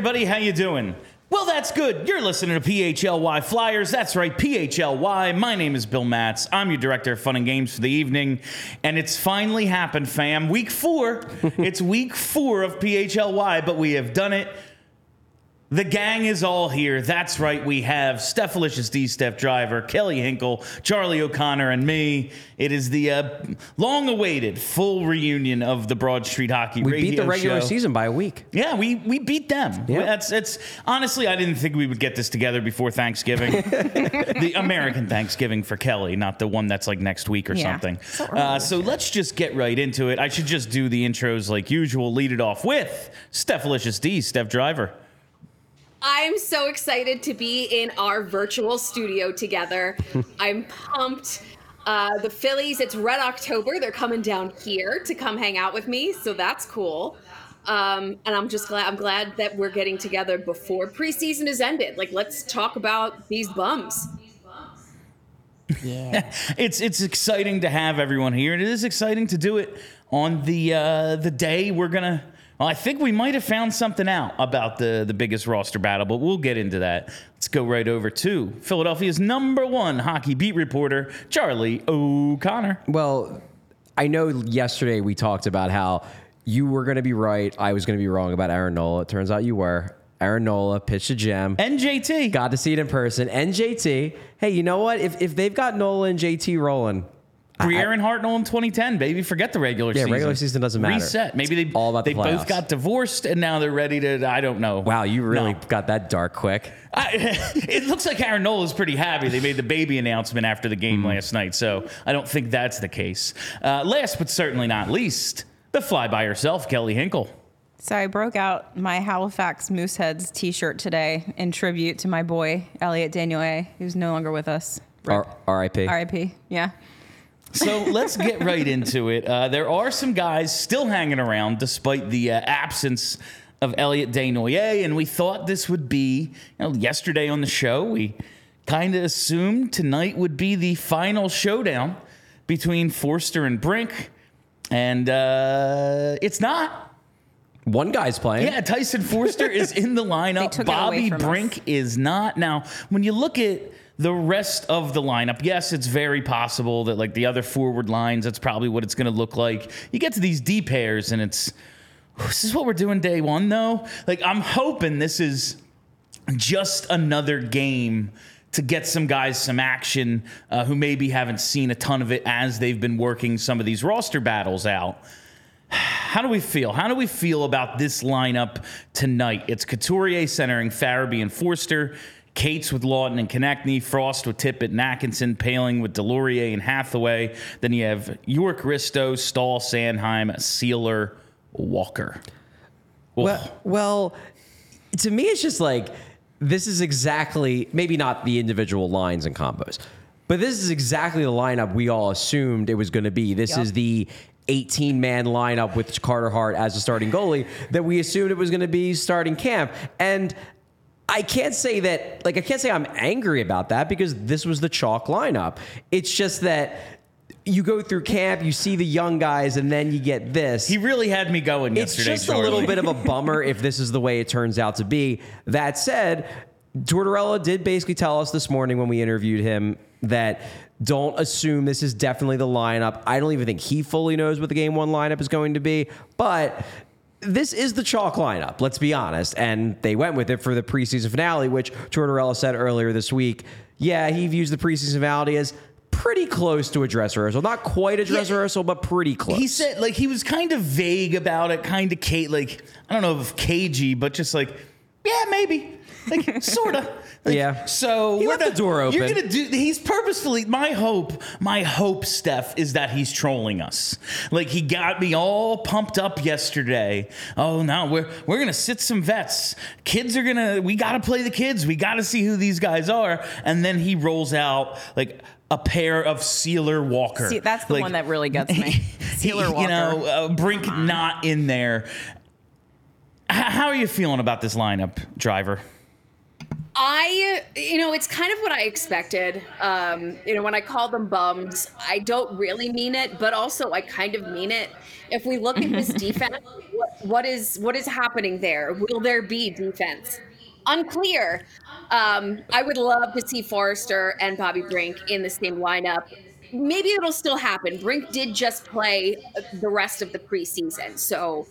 Everybody, how you doing? Well, that's good. You're listening to PHLY Flyers. That's right, PHLY. My name is Bill Matz. I'm your director of fun and games for the evening, and it's finally happened, fam. Week four. it's week four of PHLY, but we have done it. The gang is all here. That's right. We have Stephalicious D Steph Driver, Kelly Hinkle, Charlie O'Connor, and me. It is the uh, long awaited full reunion of the Broad Street Hockey We Radio beat the regular Show. season by a week. Yeah, we we beat them. Yeah. That's it's honestly I didn't think we would get this together before Thanksgiving. the American Thanksgiving for Kelly, not the one that's like next week or Yeah. something. So uh, so let's just get right into it. I should just do the intros like usual. Lead it off with Stephalicious D, Steph Driver. I'm so excited to be in our virtual studio together. I'm pumped. Uh, the Phillies, it's Red October. They're coming down here to come hang out with me, so that's cool. Um, and I'm just glad I'm glad that we're getting together before preseason is ended. Like, let's talk about these bums. Yeah, it's it's exciting to have everyone here, and it is exciting to do it on the uh, the day we're gonna. Well, I think we might have found something out about the the biggest roster battle, but we'll get into that. Let's go right over to Philadelphia's number one hockey beat reporter, Charlie O'Connor. Well, I know yesterday we talked about how you were going to be right. I was going to be wrong about Aaron Nola. It turns out you were. Aaron Nola pitched a gem. NJT. Got to see it in person. NJT. Hey, you know what? If, if they've got Nola and JT rolling, Briere and Hartnell in 2010, baby. Forget the regular Yeah, season. Yeah, regular season doesn't matter. Reset. Maybe they It's all about they the both got divorced and now they're ready to. I don't know. wow, you really No. got that dark quick. I, it looks like Aaron Nola's pretty happy. They made the baby announcement after the game last night, so I don't think that's the case. Uh, last but certainly not least, the fly by herself, Kelly Hinkle. So I broke out my Halifax Mooseheads T-shirt today in tribute to my boy Elliot Daniel, who's no longer with us. R- R.I.P. R.I.P. Yeah. So let's get right into it. Uh, there are some guys still hanging around despite the uh, absence of Elliot Desnoyers, and we thought this would be, you know, yesterday on the show, we kind of assumed tonight would be the final showdown between Foerster and Brink, and uh, it's not. One guy's playing. Yeah, Tyson Foerster is in the lineup. took it away Bobby from us. Brink is not. Now, when you look at the rest of the lineup, yes, it's very possible that like the other forward lines, that's probably what it's going to look like. You get to these D pairs, and it's this is what we're doing day one, though. Like I'm hoping this is just another game to get some guys some action uh, who maybe haven't seen a ton of it as they've been working some of these roster battles out. How do we feel? How do we feel about this lineup tonight? It's Couturier centering Farabee and Foerster, Cates with Laughton and Konecny, Frost with Tippett and Atkinson, Poehling with Deslauriers and Hathaway. Then you have York Risto, Staal, Sanheim, Seeler, Walker. Well, well, to me, it's just like this is exactly maybe not the individual lines and combos, but this is exactly the lineup we all assumed it was going to be. This is the 18 man lineup with Carter Hart as the starting goalie that we assumed it was going to be starting camp. And I can't say that, like, I can't say I'm angry about that because this was the chalk lineup. It's just that you go through camp, you see the young guys, and then you get this. He really had me going It's yesterday. just a little bit of a bummer if this is the way it turns out to be. That said, Tortorella did basically tell us this morning when we interviewed him that don't assume this is definitely the lineup. I don't even think he fully knows what the game one lineup is going to be, but this is the chalk lineup, let's be honest. And they went with it for the preseason finale, which Tortorella said earlier this week. Yeah, he views the preseason finale as pretty close to a dress rehearsal. Not quite a dress Yeah. rehearsal, but pretty close. He said like he was kind of vague about it, kind of Kate like I don't know if cagey, but just like yeah, maybe. Like sorta. Like, Yeah. So He we're left the door You're open. gonna do. He's purposefully. My hope. My hope, Steph, is that he's trolling us. Like he got me all pumped up yesterday. Oh, now we're we're gonna sit some vets. Kids are gonna. We gotta play the kids. We gotta see who these guys are. And then he rolls out like. A pair of Seeler Walker. See, that's the Like, one that really gets me. Seeler Walker. you know, uh, Brink not in there. H- how are you feeling about this lineup, driver? I, you know, it's kind of what I expected. Um, you know, when I call them bums, I don't really mean it, but also I kind of mean it. If we look at this defense, what, what is what is happening there? Will there be defense? Unclear. Um, I would love to see Foerster and Bobby Brink in the same lineup. Maybe it'll still happen. Brink did just play the rest of the preseason, so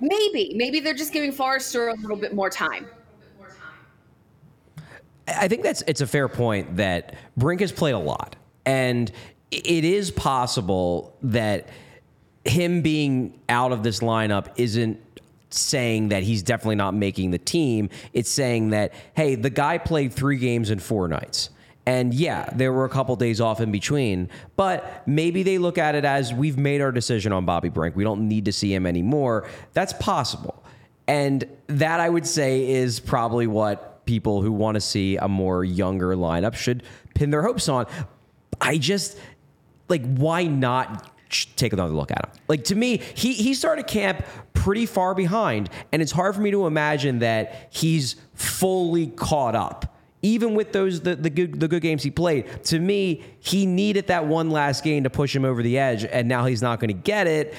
maybe, maybe they're just giving Foerster a little bit more time. I think that's it's a fair point that Brink has played a lot, and it is possible that him being out of this lineup isn't saying that he's definitely not making the team. It's saying that hey, the guy played three games in four nights. And yeah, there were a couple days off in between, but maybe they look at it as we've made our decision on Bobby Brink. We don't need to see him anymore. That's possible. And that I would say is probably what people who want to see a more younger lineup should pin their hopes on. I just like why not take another look at him? Like to me, he he started camp pretty far behind, and it's hard for me to imagine that he's fully caught up. Even with those the, the good the good games he played, to me, he needed that one last game to push him over the edge, and now he's not going to get it.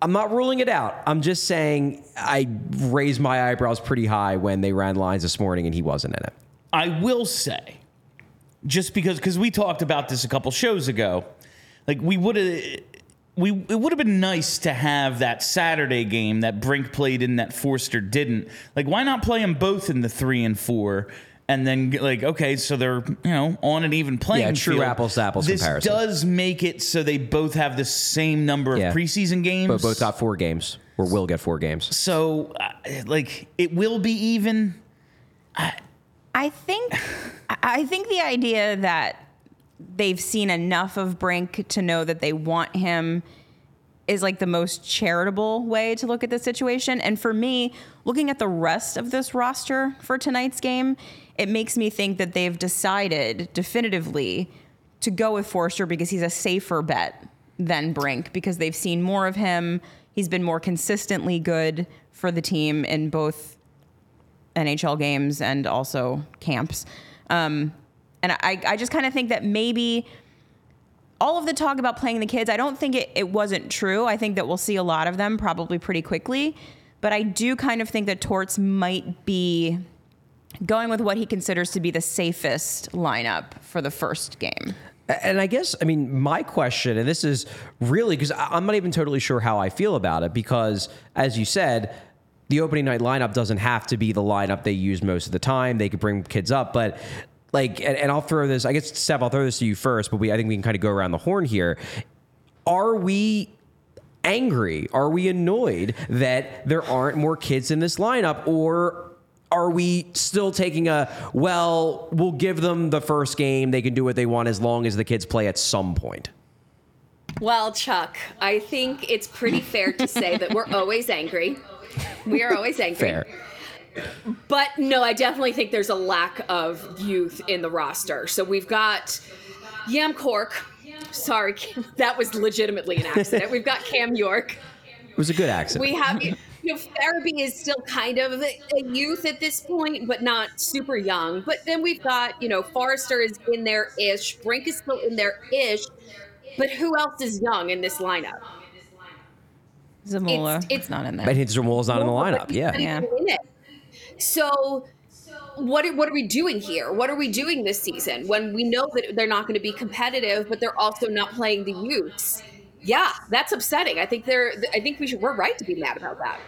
I'm not ruling it out. I'm just saying I raised my eyebrows pretty high when they ran lines this morning and he wasn't in it. I will say, just because because we talked about this a couple shows ago, like we would have. We, it would have been nice to have that Saturday game that Brink played in that Foerster didn't. Like, why not play them both in the three and four? And then, like, okay, so they're you know on an even playing Yeah, true field. apples to apples this comparison. does make it so they both have the same number of Yeah. preseason games. But both got four games, or will get four games. so, uh, like, it will be even. I think I think the idea that they've seen enough of Brink to know that they want him is like the most charitable way to look at the situation. And for me, looking at the rest of this roster for tonight's game, it makes me think that they've decided definitively to go with Foerster because he's a safer bet than Brink because they've seen more of him. He's been more consistently good for the team in both NHL games and also camps. Um, and I, I just kind of think that maybe all of the talk about playing the kids, I don't think it, it wasn't true. I think that we'll see a lot of them probably pretty quickly. But I do kind of think that Torts might be going with what he considers to be the safest lineup for the first game. And I guess, I mean, my question, and this is really because I'm not even totally sure how I feel about it, because as you said, the opening night lineup doesn't have to be the lineup they use most of the time. They could bring kids up, but like, and, and I'll throw this, I guess, Steph, I'll throw this to you first, but we, I think we can kind of go around the horn here. Are we angry? Are we annoyed that there aren't more kids in this lineup? Or are we still taking a, well, we'll give them the first game. They can do what they want as long as the kids play at some point? Well, Chuck, I think it's pretty fair to say that we're always angry. We are always angry. Fair. But no, I definitely think there's a lack of youth in the roster. So we've got Yam Cork. Sorry, that was legitimately an accident. We've got Cam York. It was a good accident. We have, you know, Farabee is still kind of a youth at this point, but not super young. But then we've got, you know, Foerster is in there ish. Brink is still in there ish. But who else is young in this lineup? Zamula, It's- it's, not in there. but Hintermole's not in the lineup. Yeah. Yeah. In it. So what are, what are we doing here? What are we doing this season when we know that they're not going to be competitive, but they're also not playing the youths? Yeah, that's upsetting. I think they're. I think we should. We're right to be mad about that.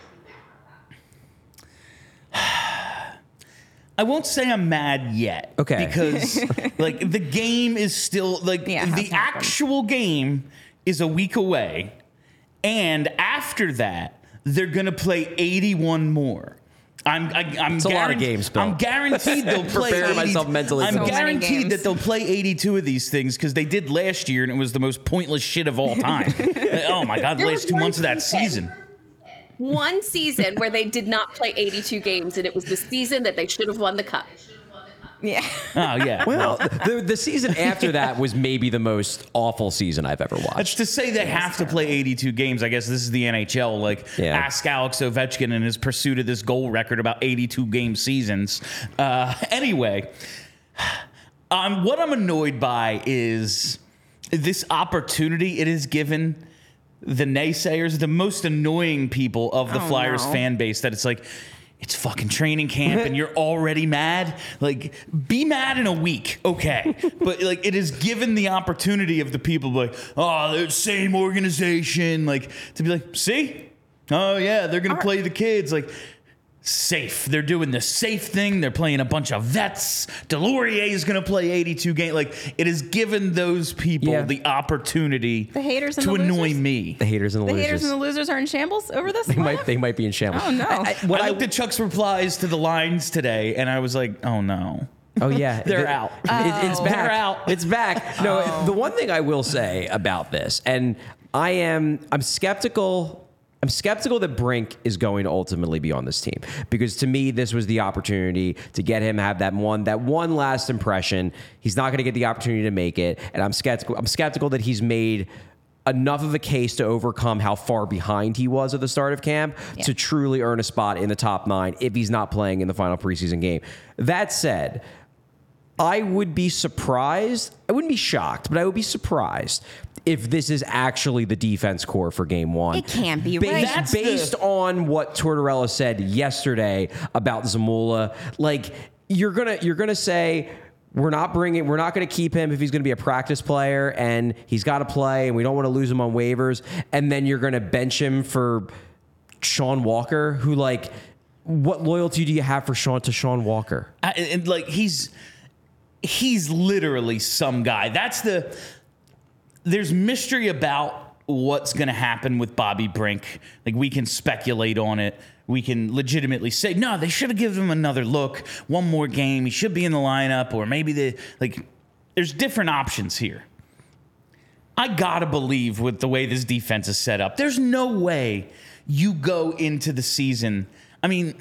I won't say I'm mad yet. Okay. Because like the game is still like Yeah, the actual game is a week away. And after that, they're gonna play 81 more. I'm I, I'm It's a lot of games, Bill. I'm guaranteed they'll play. Preparing 80 myself mentally I'm. So guaranteed that they'll play 82 of these things because they did last year and it was the most pointless shit of all time. oh my god, the last two months of that season. season. One season where they did not play 82 games, and it was the season that they should have won the cup. Yeah. Oh yeah. Well, the, the season after that was maybe the most awful season I've ever watched. That's to say they have to play 82 games. I guess this is the NHL. Like, Yeah. ask Alex Ovechkin in his pursuit of this goal record about 82 game seasons. Uh, anyway, um, what I'm annoyed by is this opportunity it has given the naysayers, the most annoying people of the Oh, Flyers no. fan base, that it's like, it's fucking training camp and you're already mad. Like, be mad in a week, okay? but like, it is given the opportunity of the people like, oh, the same organization, like to be like, see, oh yeah, they're gonna play the kids, like. Safe. They're doing the safe thing. They're playing a bunch of vets. Deslauriers is going to play 82 games. Like it has given those people Yeah. the opportunity The haters and to the annoy losers? me. the haters and the, The losers. haters and the losers are in shambles over this. they might they might be in shambles. Oh, no. I- I- what I I, looked at Chuck's replies to the lines today, and I was like, "Oh no." oh yeah, They're The- out. it- it's Oh. back. They're out. It's back. No, oh. the one thing I will say about this, and I am I'm skeptical. I'm skeptical that Brink is going to ultimately be on this team because to me this was the opportunity to get him have that one that one last impression. He's not going to get the opportunity to make it, and I'm skeptical. I'm skeptical that he's made enough of a case to overcome how far behind he was at the start of camp to truly earn a spot in the top nine if he's not playing in the final preseason game. That said, I would be surprised. I wouldn't be shocked, but I would be surprised if this is actually the defense core for game one. It can't be, based, right? That's the- based on what Tortorella said yesterday about Zamula. Like you're gonna you're gonna say we're not bringing we're not going to keep him if he's going to be a practice player and he's got to play and we don't want to lose him on waivers and then you're going to bench him for Sean Walker who like what loyalty do you have for Sean to Sean Walker? I, and like he's he's literally some guy. That's the there's mystery about what's going to happen with Bobby Brink. Like we can speculate on it. We can legitimately say, no, they should have given him another look, one more game. He should be in the lineup, or maybe they like. There's different options here. I gotta believe with the way this defense is set up, there's no way you go into the season. I mean,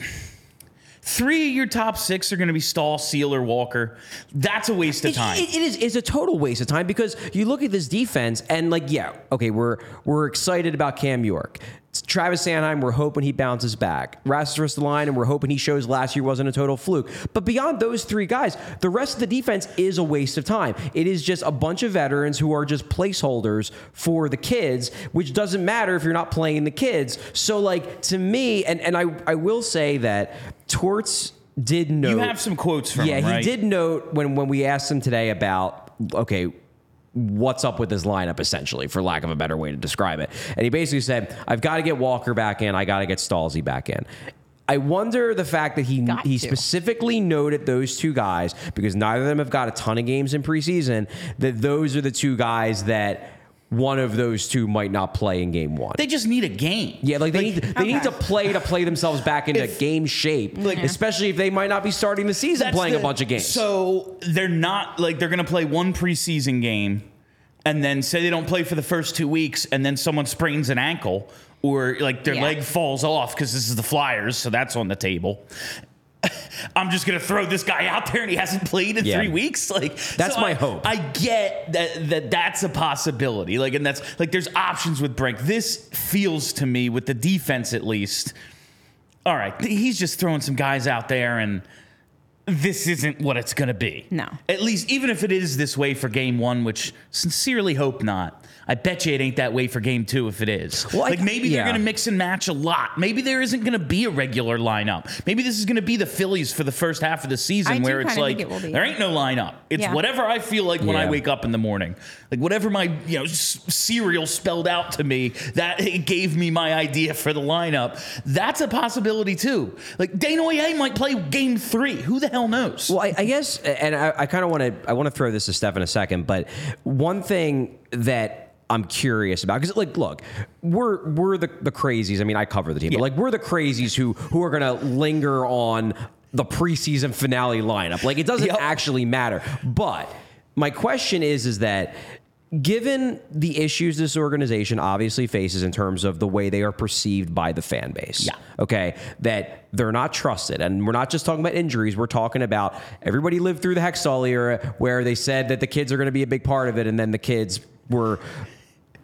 three of your top six are going to be Staal, Seal, or Walker. That's a waste of It- time. it- it is it's a total waste of time because you look at this defense and like yeah okay we're we're excited about Cam York. Travis Sanheim, we're hoping he bounces back. Rasmus Ristolainen, and we're hoping he shows last year wasn't a total fluke. But beyond those three guys, the rest of the defense is a waste of time. It is just a bunch of veterans who are just placeholders for the kids, which doesn't matter if you're not playing the kids. So like to me, and, and I, I will say that Torts did note you have some quotes from yeah, him, right? he did note when when we asked him today about okay, what's up with his lineup essentially, for lack of a better way to describe it. And he basically said, I've got to get Walker back in, I got to get Stalzy back in. I wonder the fact that he Got he to. specifically noted those two guys because neither of them have got a ton of games in preseason. That those are the two guys that one of those two might not play in game one. They just need a game. Yeah, like they need they need to play to play themselves back into If- game shape, like, especially if they might not be starting the season playing the- a bunch of games. So they're not like they're going to play one preseason game and then say they don't play for the first two weeks and then someone sprains an ankle or like their Yeah. leg falls off because this is the Flyers, so that's on the table. I'm just gonna throw this guy out there and he hasn't played in Yeah. three weeks. Like That's so my I- hope. I get that that that's a possibility. Like and that's like there's options with Brink. This feels to me with the defense at least. All right, he's just throwing some guys out there and this isn't what it's going to be. No. At least, even if it is this way for game one, which sincerely hope not. I bet you it ain't that way for game two if it is. Well, I- like maybe yeah. they're going to mix and match a lot. Maybe there isn't going to be a regular lineup. Maybe this is going to be the Phillies for the first half of the season I where it's like it there ain't no lineup. It's Yeah. whatever I feel like when I wake up in the morning. Like whatever my you know s- cereal spelled out to me that it gave me my idea for the lineup. That's a possibility too. Like Danoye might play game three. Who the hell knows? Well, I, I guess, and I, I kind of want to, I want to throw this to Steph in a second, but one thing that I'm curious about, because like, look, we're we're the the crazies. I mean, I cover the team, Yeah. but like, we're the crazies who who are gonna linger on the preseason finale lineup. Like, it doesn't Yep. actually matter. But my question is, is that given the issues this organization obviously faces in terms of the way they are perceived by the fan base. Yeah. Okay. That they're not trusted. And we're not just talking about injuries. We're talking about everybody lived through the Hextall era where they said that the kids are going to be a big part of it. And then the kids were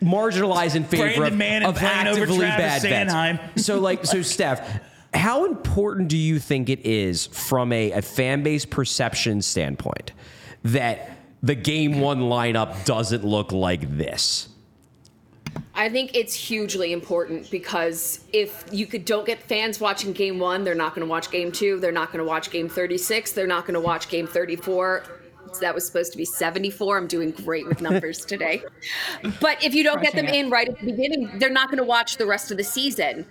marginalized in favor Brandon of, Manning of playing over actively bad Sanheim. vets. So like, so Steph, how important do you think it is from a, a fan base perception standpoint that the game one lineup doesn't look like this? I think it's hugely important because if you could don't get fans watching game one, they're not going to watch game two. They're not going to watch game 36. They're not going to watch game 34. That was supposed to be 74. I'm doing great with numbers today. But if you don't get them it. in right at the beginning, they're not going to watch the rest of the season.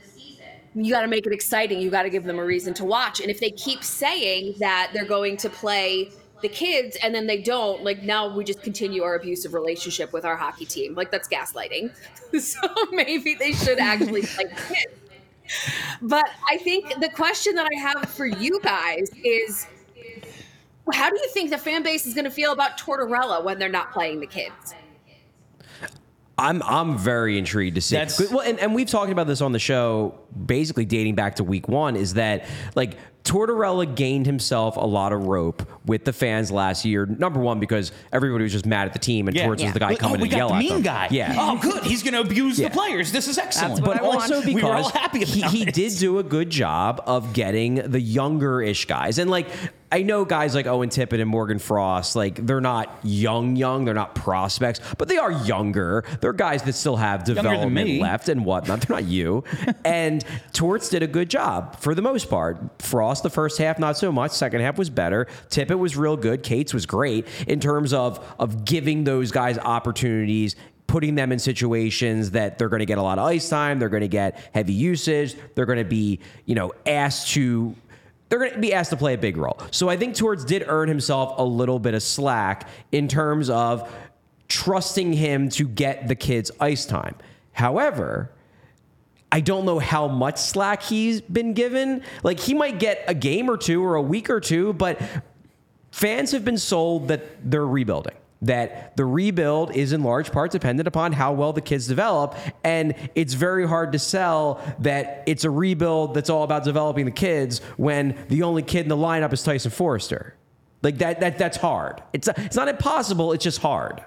You got to make it exciting. You got to give them a reason to watch. And if they keep saying that they're going to play the kids and then they don't, like now we just continue our abusive relationship with our hockey team. Like that's gaslighting. so maybe they should actually play kids. But I think the question that I have for you guys is how do you think the fan base is going to feel about Tortorella when they're not playing the kids? I'm I'm very intrigued to see. That's- well, and, and we've talked about this on the show, basically dating back to week one. Is that like Tortorella gained himself a lot of rope with the fans last year. Number one, because everybody was just mad at the team, and Yeah. Torts Yeah. was the guy Like, oh, coming oh, we to got yell the at mean them. guy. Yeah. Oh, good. He's going to abuse Yeah. the players. This is excellent. but I want. also because we were all happy he, he did do a good job of getting the younger-ish guys. And like I know guys like Owen Tippett and Morgan Frost, like they're not young, young, they're not prospects, but they are younger. They're guys that still have development left and whatnot. They're not you. and Torts did a good job for the most part. Frost, the first half, not so much. Second half was better. Tippett was real good. Cates was great in terms of of giving those guys opportunities putting them in situations that they're going to get a lot of ice time, they're going to get heavy usage, they're going to be, you know, asked to they're going to be asked to play a big role. So I think Torts did earn himself a little bit of slack in terms of trusting him to get the kids ice time. However, I don't know how much slack he's been given. Like he might get a game or two or a week or two, but fans have been sold that they're rebuilding. That the rebuild is in large part dependent upon how well the kids develop. And it's very hard to sell that it's a rebuild that's all about developing the kids when the only kid in the lineup is Tyson Foerster. Like that, that that's hard. It's, it's not impossible, it's just hard.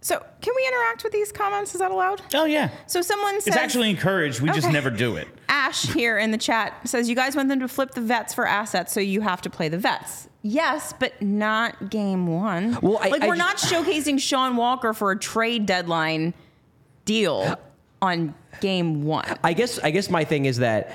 So, can we interact with these comments? Is that allowed? Oh, yeah. So, someone says It's actually encouraged. We just never do it. Ash here in the chat says you guys want them to flip the vets for assets, so you have to play the vets. Yes, but not game one. Well, I- like I we're ju- not showcasing Sean Walker for a trade deadline deal on game one. I guess I guess my thing is that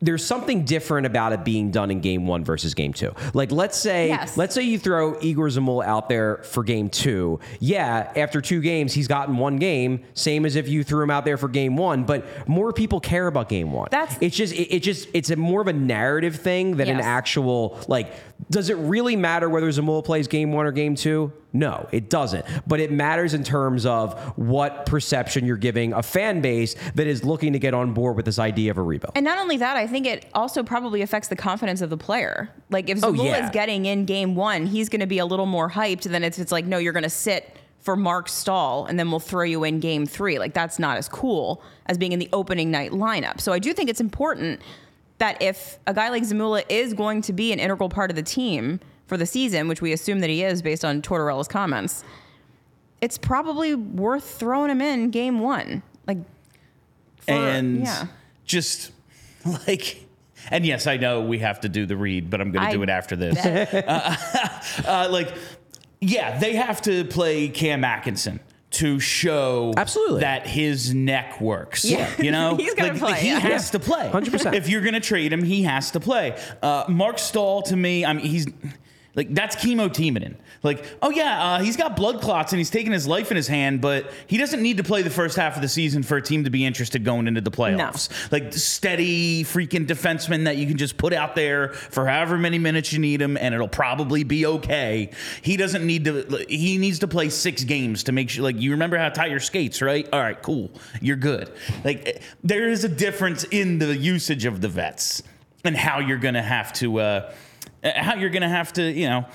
there's something different about it being done in game one versus game two. Like let's say Yes. let's say you throw Egor Zamul out there for game two. Yeah, after two games, he's gotten one game, same as if you threw him out there for game one, but more people care about game one. That's- it's just it, it just it's a more of a narrative thing than an actual like does it really matter whether Zamul plays game one or game two? No, it doesn't. But it matters in terms of what perception you're giving a fan base that is looking to get on board with this idea of a rebuild. And not only that, I think it also probably affects the confidence of the player. Like if Oh, yeah. is getting in game one, he's going to be a little more hyped than if it's like, no, you're going to sit for Marc Staal and then we'll throw you in game three. Like that's not as cool as being in the opening night lineup. So I do think it's important that if a guy like Zamula is going to be an integral part of the team for the season, which we assume that he is based on Tortorella's comments, it's probably worth throwing him in game one. Like, for- and yeah. just like And yes, I know we have to do the read, but I'm going to do it after this. uh, like, yeah, they have to play Cam Atkinson to show Absolutely. that his neck works. Yeah. you know, He's gonna like, play, He yeah. has to play. 100%. If you're going to trade him, he has to play. Uh, Marc Staal to me, I mean, he's like that's Kimmo Timonen. Like, oh yeah, uh, he's got blood clots and he's taking his life in his hand, but he doesn't need to play the first half of the season for a team to be interested going into the playoffs. Like steady freaking defenseman that you can just put out there for however many minutes you need him, and it'll probably be okay. He doesn't need to. He needs to play six games to make sure. Like you remember how to tie your skates, right? All right, cool, you're good. Like there is a difference in the usage of the vets and how you're gonna have to. Uh, Uh, how you're gonna have to, you know,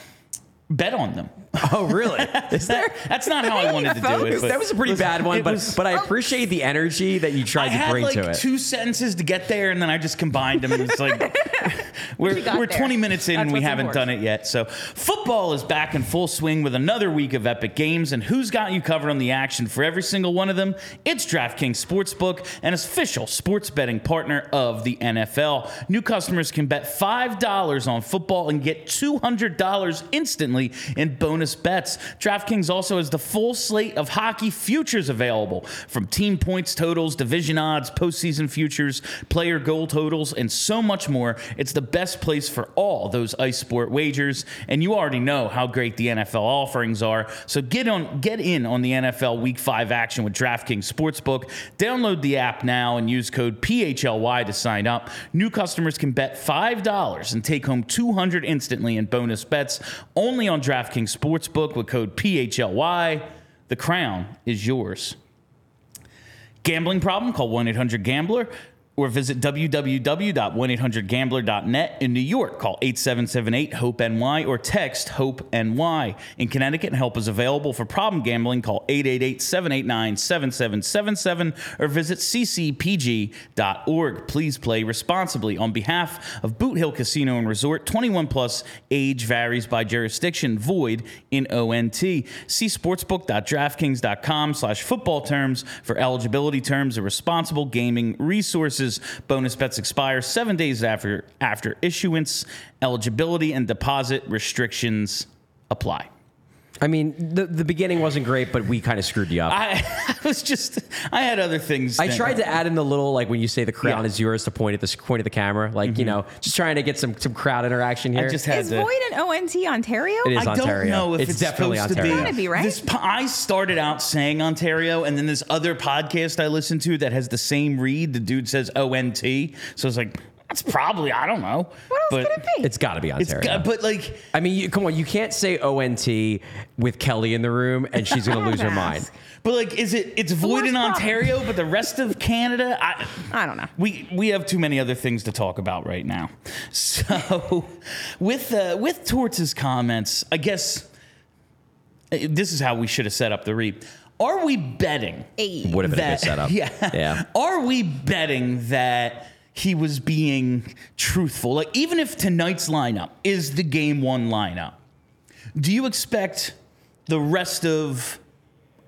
bet on them. Oh, really? Is there? That, that's not how I wanted to do it. but- that was a pretty bad one, it but was- but I oh. appreciate the energy that you I tried to had bring like to it. two sentences to get there, and then I just combined them. And it's like we're got we're there. 20 minutes in, That's and we what's haven't important. done it yet. So football is back in full swing with another week of epic games, and who's got you covered on the action for every single one of them? It's DraftKings Sportsbook, an official sports betting partner of the NFL. New customers can bet five dollars on football and get two hundred dollars instantly in bonus bets. DraftKings also has the full slate of hockey futures available from team points totals, division odds, postseason futures, player goal totals, and so much more. It's the best place for all those ice sport wagers, and you already know how great the NFL offerings are. So get on, get in on the NFL Week Five action with DraftKings Sportsbook. Download the app now and use code PHLY to sign up. New customers can bet five dollars and take home two hundred instantly in bonus bets only on DraftKings Sportsbook with code PHLY. The crown is yours. Gambling problem? Call 1 800 Gambler or visit www.1800gambler.net. In New York, call 8778 HOPE NY or text HOPE NY. In Connecticut, help is available for problem gambling. Call 888 789 7777 or visit ccpg.org. Please play responsibly. On behalf of Boot Hill Casino and Resort, 21 plus age varies by jurisdiction, void in ONT. See sportsbook.draftkings.com slash football terms for eligibility terms and responsible gaming resources. Bonus bets expire seven days after after issuance. Eligibility and deposit restrictions apply. I mean, the the beginning wasn't great, but we kind of screwed you up. I, I, I was just I had other things. that- tried to add in the little like when you say the crown Yeah. Mm-hmm. is yours to point at the point at the camera, like you know, just trying to get some some crowd interaction here. I just had Is to. Void an ONT Ontario? It is I don't know if It's it's, definitely supposed Ontario. to be. Gotta be, right? This, po- I started out saying Ontario, and then this other podcast I listen to that has the same read. The dude says ONT, so it's like that's probably I don't know. what else but could it be? it's got to be It's Ontario. got, but like I mean, you, come on, you can't say ONT with Kelly in the room and she's going to lose her mind. But like, is it? It's void worst in problem. Ontario, but the rest of Canada, I, I don't know. We we have too many other things to talk about right now. So, with uh, with Torts' comments, I guess uh, this is how we should have set up the read. Are we betting? Hey. Would have been a that- good setup. Yeah. Yeah. Are we betting that he was being truthful? Like, even if tonight's lineup is the game one lineup, do you expect the rest of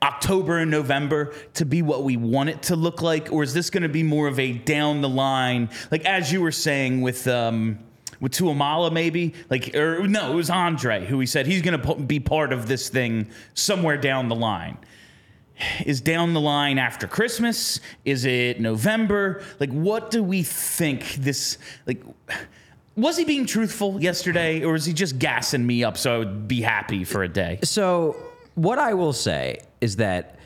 October and November to be what we want it to look like, or is this going to be more of a down the line, like as you were saying with um, with Tuamala maybe, like or no, it was Andrae who he said he's going to be part of this thing somewhere down the line. Is down the line after Christmas? Is it November? Like, what do we think this like? Was he being truthful yesterday, or is he just gassing me up so I would be happy for a day? So, what I will say is that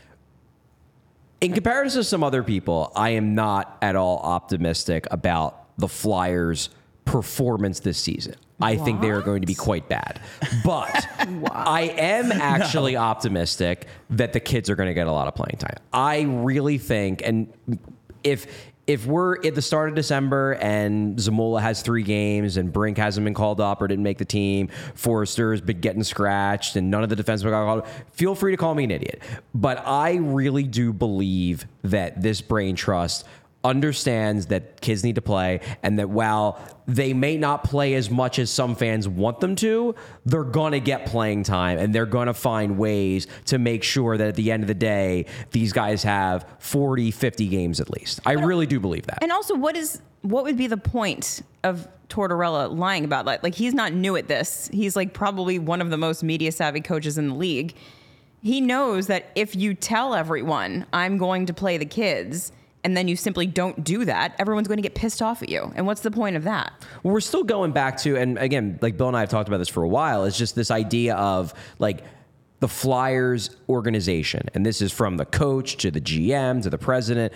in comparison to some other people, I am not at all optimistic about the Flyers' performance this season. I think they are going to be quite bad. But I am actually optimistic that the kids are going to get a lot of playing time. I really think, and if if we're at the start of December and Zamula has three games and Brink hasn't been called up or didn't make the team, Foerster's been getting scratched and none of the defensemen got called up, feel free to call me an idiot. But I really do believe that this brain trust understands that kids need to play and that while they may not play as much as some fans want them to, they're going to get playing time and they're going to find ways to make sure that at the end of the day, these guys have 40, 50 games at least. I really do believe that. And also, what is what would be the point of Tortorella lying about that? Like, he's not new at this. He's like probably one of the most media savvy coaches in the league. He knows that if you tell everyone, I'm going to play the kids, and then you simply don't do that, everyone's going to get pissed off at you. And what's the point of that? Well, we're still going back to, and again, like Bill and I have talked about this for a while, it's just this idea of like the Flyers organization. And this is from the coach to the GM to the president.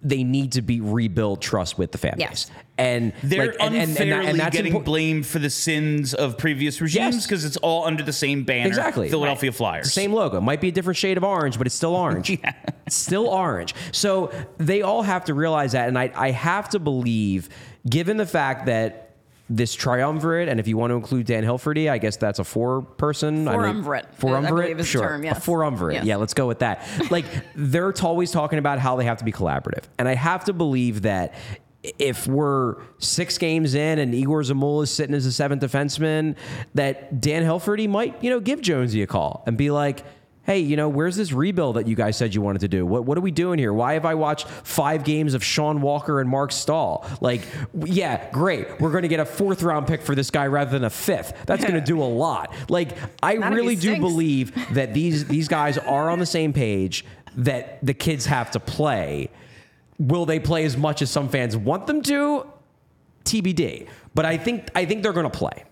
They need to be rebuild trust with the fan base. Yes. And They're like, and- and- and that- unfairly and that's getting impor- blamed for the sins of previous regimes Yes. because it's all under the same banner. Exactly. Philadelphia Right. Flyers. Same logo. Might be a different shade of orange, but it's still orange. It's still orange. So they all have to realize that. And I, I have to believe, given the fact that this triumvirate, and if you want to include Dan Hilferty, I guess that's a four person. Fourumvirate, I Fourumvirate? is the sure. term, yes. A fourumvirate. Yes. Yeah, let's go with that. Like, they're always talking about how they have to be collaborative. And I have to believe that if we're six games in and Egor Zamula is sitting as a seventh defenseman, that Dan Hilferty might, you know, give Jonesy a call and be like, hey, you know, where's this rebuild that you guys said you wanted to do? What, what are we doing here? Why have I watched five games of Sean Walker and Marc Staal? Like, yeah, great. We're going to get a fourth round pick for this guy rather than a fifth. That's going to do a lot. Like, I Not really do stinks. believe that these these guys are on the same page that the kids have to play. Will they play as much as some fans want them to? TBD. But I think I think they're going to play.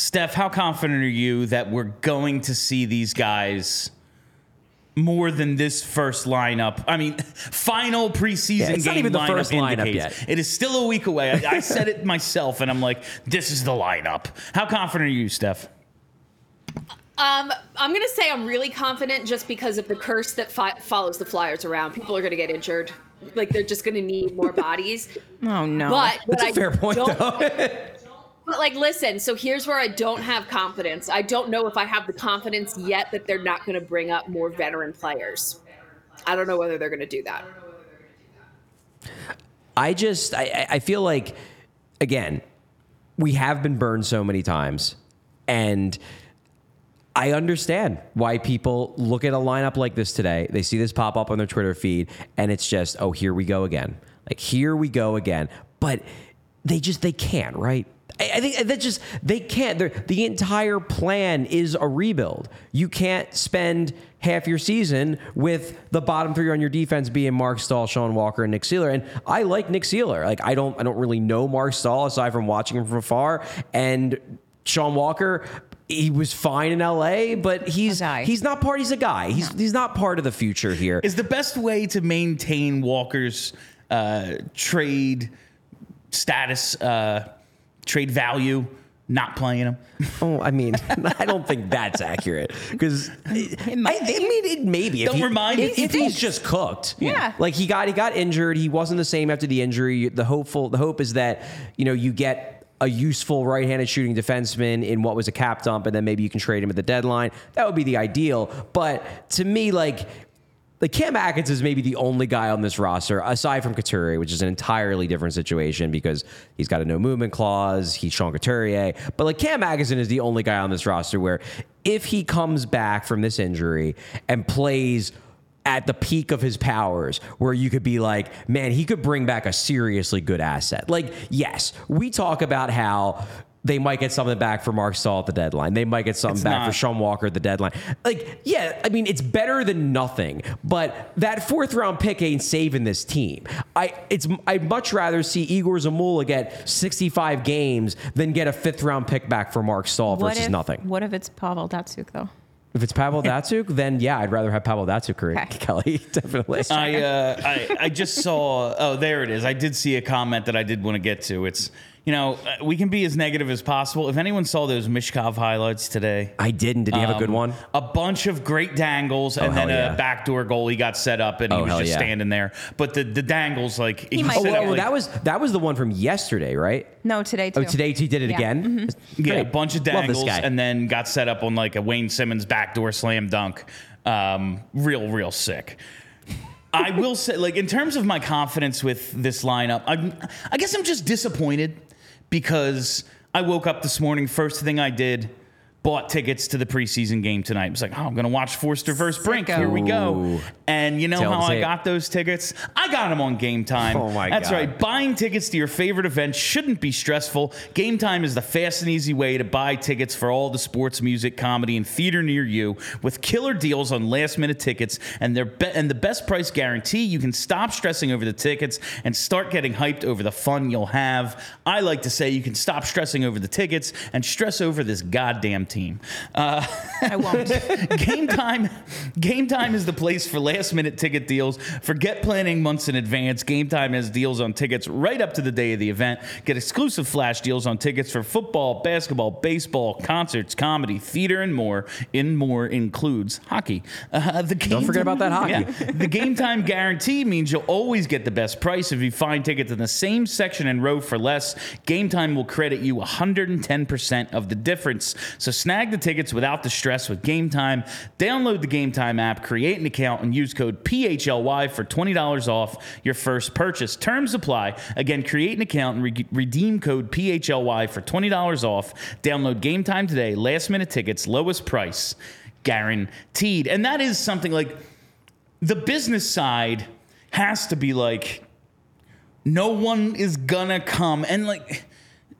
Steph, how confident are you that we're going to see these guys more than this first lineup? I mean, final preseason Yeah, it's game not even the lineup first lineup indicates. yet. It is still a week away. I, I said it myself, and I'm like, this is the lineup. How confident are you, Steph? Um, I'm gonna say I'm really confident just because of the curse that fi- follows the Flyers around. People are gonna get injured. Like they're just gonna need more bodies. Oh no! But That's what a I fair point, though. But like, listen. So here's where I don't have confidence. I don't know if I have the confidence yet that they're not going to bring up more veteran players. I don't know whether they're going to do that. I just I, I- feel like again, we have been burned so many times, and I understand why people look at a lineup like this today. They see this pop up on their Twitter feed, and it's just, oh, here we go again. Like here we go again. But they just they can't, right? I I think that just they can't. They're, the entire plan is a rebuild. You can't spend half your season with the bottom three on your defense being Marc Staal, Sean Walker, and Nick Seeler. And I like Nick Seeler. Like I don't I don't really know Marc Staal aside from watching him from afar. And Sean Walker, he was fine in LA, but he's he's not part. He's a guy. He's he's not part of the future here. Is the best way to maintain Walker's uh, trade status, uh, trade value, not playing him? Oh, I mean, I don't think that's accurate because I, I be. mean, it maybe. Don't if he, remind if, me. if he's just cooked. Yeah. like he got he got injured. He wasn't the same after the injury. The hopeful the hope is that you know you get a useful right-handed shooting defenseman in what was a cap dump, and then maybe you can trade him at the deadline. That would be the ideal. But to me, like. Like Cam Atkins is maybe the only guy on this roster, aside from Couturier, which is an entirely different situation because he's got a no movement clause. He's Sean Couturier, but like Cam Atkinson is the only guy on this roster where if he comes back from this injury and plays at the peak of his powers, where you could be like, man, he could bring back a seriously good asset. Like, yes, we talk about how. They might get something back for Marc Staal at the deadline. They might get something It's back for. Sean Walker at the deadline. Like, yeah, I mean, it's better than nothing. But that fourth round pick ain't saving this team. I it's I'd much rather see Egor Zamula get 65 games than get a fifth round pick back for Mark Stahl what versus if nothing. What if it's Pavel Datsyuk though? If it's Pavel Datsuk, then yeah, I'd rather have Pavel Datsyuk, Correct, Okay. Kelly. Definitely. I, uh, I I just saw. Oh, there it is. I did see a comment that I did want to get to. It's you know uh, we can be as negative as possible. If anyone saw those Michkov highlights today, I didn't. Did he have a good um, one? A bunch of great dangles, and hell then yeah. a backdoor goal. He got set up, and Oh, he was just yeah. standing there. But the the dangles, like he, might Oh, well, like, that was that was the one from yesterday, right? No, today too. Oh, today he did it Yeah. again. yeah, a bunch of Love this dangles, guy. and then got set up on like a Wayne Simmonds backdoor slam dunk. Um, real, real sick. I will say, like, in terms of my confidence with this lineup, I'm, I guess I'm just disappointed because I woke up this morning, first thing I did, bought tickets to the preseason game tonight. I was like, oh, I'm going to watch Foerster versus Brink. Here we go. Ooh. And you know Tell how I say it. got those tickets? I got them on game time. Oh, my That's God. right. Buying tickets to your favorite event shouldn't be stressful. Game time is the fast and easy way to buy tickets for all the sports, music, comedy, and theater near you with killer deals on last minute tickets and their be- and the best price guarantee. You can stop stressing over the tickets and start getting hyped over the fun you'll have. I like to say you can stop stressing over the tickets and stress over this goddamn team. Uh, I won't. game time game time is the place for last minute ticket deals. Forget planning months in advance. Game time has deals on tickets right up to the day of the event. Get exclusive flash deals on tickets for football basketball baseball concerts comedy theater and more. In more includes hockey. Uh, the game Don't forget about that hockey. Yeah. the game time guarantee means you'll always get the best price if you find tickets in the same section and row for less. Game time will credit you 110% of the difference. So snag the tickets without the stress with game time. Download the game time app create an account and use code phly for $20 off your first purchase. Terms apply. Again create an account and re- redeem code phly for $20 off. Download game time today. Last minute tickets lowest price guaranteed. And that is something like the business side has to be like no one is gonna come and like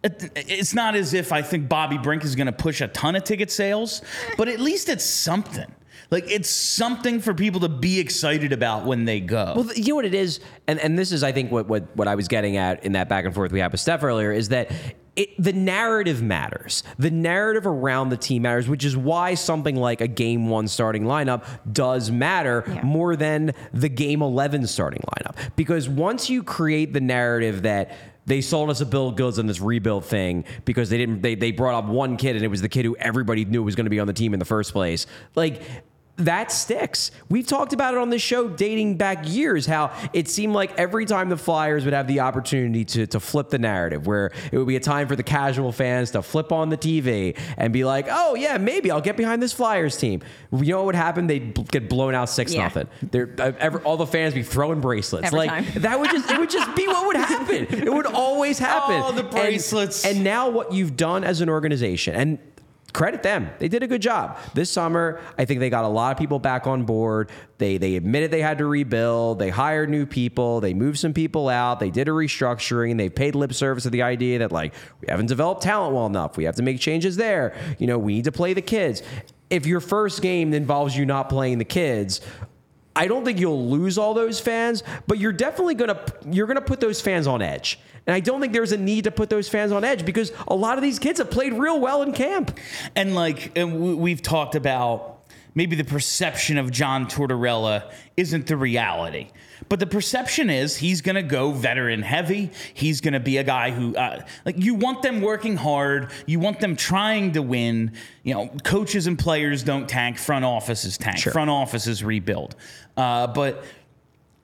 it's not as if I think Bobby Brink is gonna push a ton of ticket sales, but at least it's something. Like it's something for people to be excited about when they go. Well, you know what it is, and and this is I think what what what I was getting at in that back and forth we had with Steph earlier is that. It, the narrative matters. The narrative around the team matters, which is why something like a game one starting lineup does matter Yeah. more than the game 11 starting lineup. Because once you create the narrative that they sold us a bill of goods on this rebuild thing because they didn't they, they brought up one kid and it was the kid who everybody knew was going to be on the team in the first place. Like that sticks. We've talked about it on this show dating back years how it seemed like every time the Flyers would have the opportunity to, to flip the narrative, where it would be a time for the casual fans to flip on the TV and be like, oh, yeah, maybe I'll get behind this Flyers team. You know what would happen? They'd get blown out 6 Yeah. nothing. They're, uh, ever, all the fans be throwing bracelets. Every like time. that would just it would just be what would happen. It would always happen. Oh, the And- bracelets. and now what you've done as an organization and credit them. They did a good job. This summer i think they got a lot of people back on board. They they admitted they had to rebuild. They hired new people. They moved some people out. They did a restructuring. They paid lip service to the idea that like we haven't developed talent well enough. We have to make changes there. You know we need to play the kids. If your first game involves you not playing the kids I don't think you'll lose all those fans, but you're definitely gonna you're gonna put those fans on edge. And I don't think there's a need to put those fans on edge because a lot of these kids have played real well in camp. And like and we've talked about, maybe the perception of John Tortorella isn't the reality. But the perception is he's going to go veteran heavy. He's going to be a guy who, uh, like, you want them working hard. You want them trying to win. You know, coaches and players don't tank. Front offices tank. Sure. Front offices rebuild. Uh, but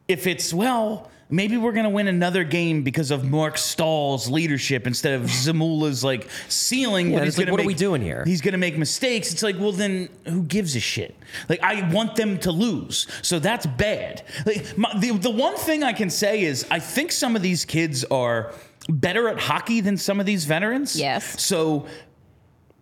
if it's well, maybe we're gonna win another game because of Marc Staal's leadership instead of Zamula's like ceiling. Yeah, but he's like, gonna what are we doing here? He's gonna make mistakes. It's like, well, then who gives a shit? Like, I want them to lose, so that's bad. Like, my, the the one thing I can say is, I think some of these kids are better at hockey than some of these veterans. Yes. So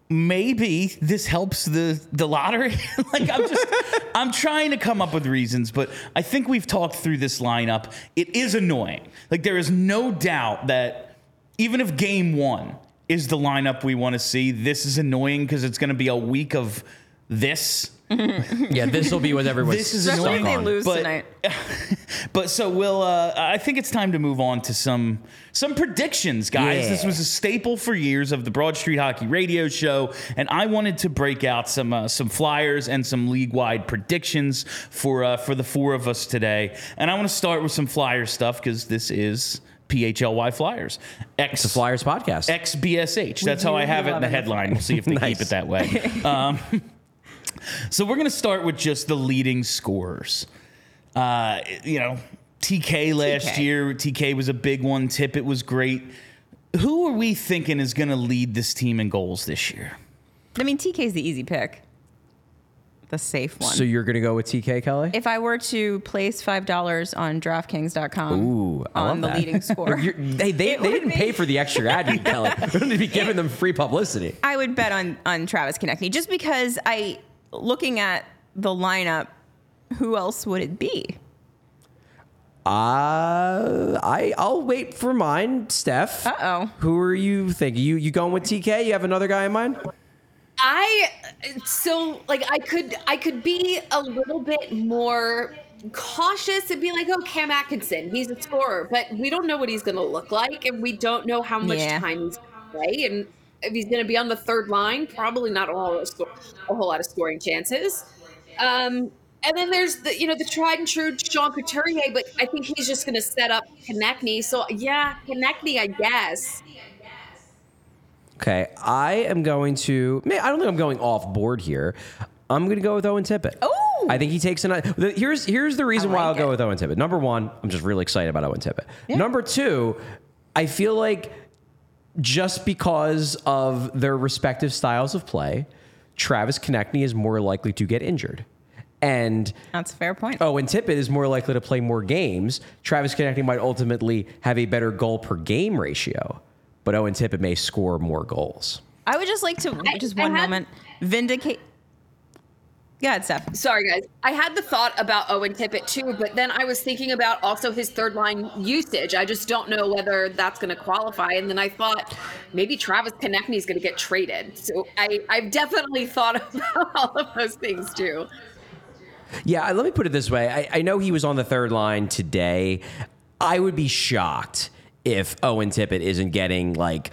maybe this helps the the lottery. like I'm just I'm trying to come up with reasons, but I think we've talked through this lineup. It is annoying. Like there is no doubt that even if game 1 is the lineup we want to see, this is annoying because it's going to be a week of this. Yeah, this will be what everyone's This is Especially annoying. they lose but, tonight. but so we'll. Uh, I think it's time to move on to some some predictions, guys. Yeah. This was a staple for years of the Broad Street Hockey Radio Show, and I wanted to break out some uh, some flyers and some league wide predictions for uh, for the four of us today. And I want to start with some flyer stuff because this is. PHLY Flyers. X the Flyers podcast. XBSH. That's how I have it in the headline. We'll see if they Nice. keep it that way. Um, so we're going to start with just the leading scorers. Uh, you know, TK last TK. year, TK was a big one. Tippett was great. Who are we thinking is going to lead this team in goals this year? I mean, TK's the easy pick. the safe one. So you're going to go with TK Kelly? if I were to place five dollars on DraftKings.com Ooh, I on the that. leading score, You're- they they, they didn't be- pay for the extra ad read, Kelly. We're going to be giving them free publicity. I would bet on on Travis Konecny just because I looking at the lineup. Who else would it be? Uh, I I'll wait for mine, Steph. Uh-oh. Who are you thinking? You you going with TK? You have another guy in mind? I so like I could I could be a little bit more cautious and be like, oh, Cam Atkinson, he's a scorer, but we don't know what he's going to look like, and we don't know how much Yeah. time he's going to play, and if he's going to be on the third line, probably not a whole, a whole lot of scoring chances. Um, and then there's the you know the tried and true Sean Couturier, but I think he's just going to set up Konecny. So yeah, Konecny, I guess. Okay, I am going to. Man, I don't think I'm going off board here. I'm going to go with Owen Tippett. Oh! I think he takes an. Here's here's the reason I why I'll like go with Owen Tippett. Number one, I'm just really excited about Owen Tippett. Number two, I feel like just because of their respective styles of play, Travis Konecny is more likely to get injured, and That's a fair point. Oh, Owen Tippett is more likely to play more games. Travis Konecny might ultimately have a better goal per game ratio, but Owen Tippett may score more goals. I would just like to I- just one had- moment vindicate. Go ahead, Steph. Sorry, guys. I had the thought about Owen Tippett too, but then I was thinking about also his third line usage. I just don't know whether that's going to qualify. And then I thought maybe Travis Konecny is going to get traded. So I, I've definitely thought about all of those things too. Yeah, uh, let me put it this way. I, I know he was on the third line today. I would be shocked if Owen Tippett isn't getting like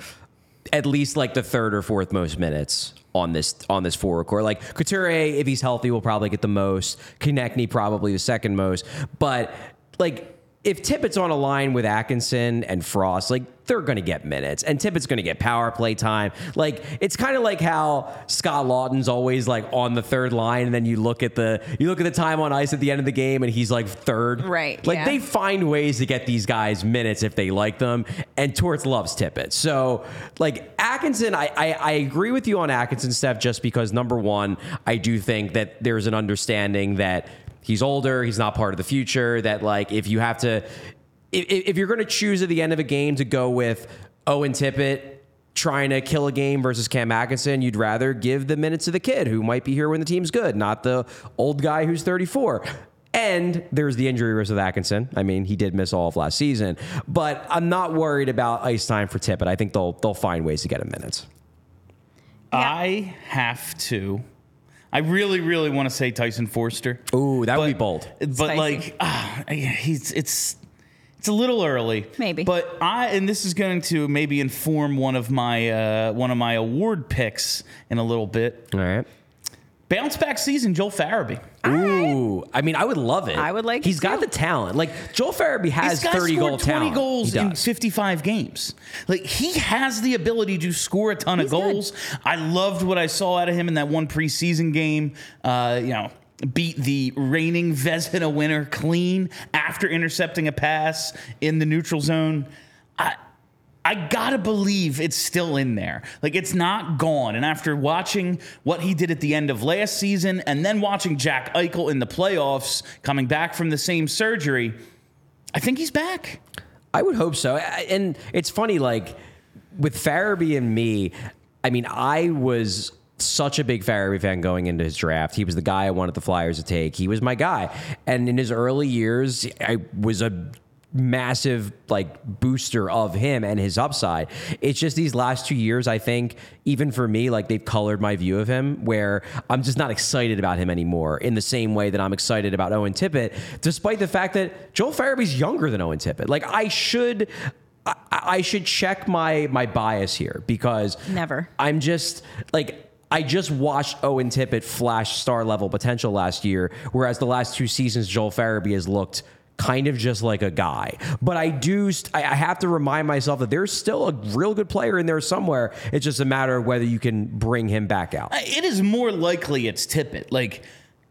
at least like the third or fourth most minutes on this on this forward core. Like Couturier, if he's healthy, will probably get the most. Konecny probably the second most. But like if Tippett's on a line with Atkinson and Frost, like they're going to get minutes, and Tippett's going to get power play time. Like it's kind of like how Scott Laughton's always like on the third line, and then you look at the you look at the time on ice at the end of the game, and he's like third. Right, Like yeah. they find ways to get these guys minutes if they like them, and Torts loves Tippett. So like Atkinson, I, I I agree with you on Atkinson, Steph, just because number one, I do think that there's an understanding that he's older, he's not part of the future. That like if you have to, if, if you're going to choose at the end of a game to go with Owen Tippett trying to kill a game versus Cam Atkinson, you'd rather give the minutes to the kid who might be here when the team's good, not the old guy who's 34. And there's the injury risk with Atkinson. I mean, he did miss all of last season, but I'm not worried about ice time for Tippett. I think they'll they'll find ways to get him minutes. I have to. I really, really want to say Tyson Foerster. Ooh, that would be bold. But Spicy. like, ah, he's it's it's a little early, Maybe. But I and this is going to maybe inform one of my uh, one of my award picks in a little bit. All right. Bounce back season, Joel Farabee. Ooh, I mean, I would love it. I would like He's it got too. the talent. Like Joel Farabee has This guy 30 scored goal 20 talent. goals He in does. 55 games. Like he has the ability to score a ton He's of good. goals. I loved what I saw out of him in that one preseason game. Uh, you know, beat the reigning Vezina winner clean after intercepting a pass in the neutral zone. I I gotta believe it's still in there. Like it's not gone. And after watching what he did at the end of last season, and then watching Jack Eichel in the playoffs coming back from the same surgery, I think he's back. I would hope so. And it's funny, like with Farabee and me, I mean, I was such a big Farabee fan going into his draft. He was the guy I wanted the Flyers to take. He was my guy. And in his early years, I was a massive like booster of him and his upside. It's just these last two years, I think, even for me, like they've colored my view of him where I'm just not excited about him anymore in the same way that I'm excited about Owen Tippett, despite the fact that Joel Farabee's younger than Owen Tippett. Like I should I, I should check my my bias here because Never. I'm just like I just watched Owen Tippett flash star level potential last year, whereas the last two seasons Joel Farabee has looked kind of just like a guy. But I do st- I I have to remind myself that there's still a real good player in there somewhere. It's just a matter of whether you can bring him back out. Uh, it is more likely it's Tippett. Like,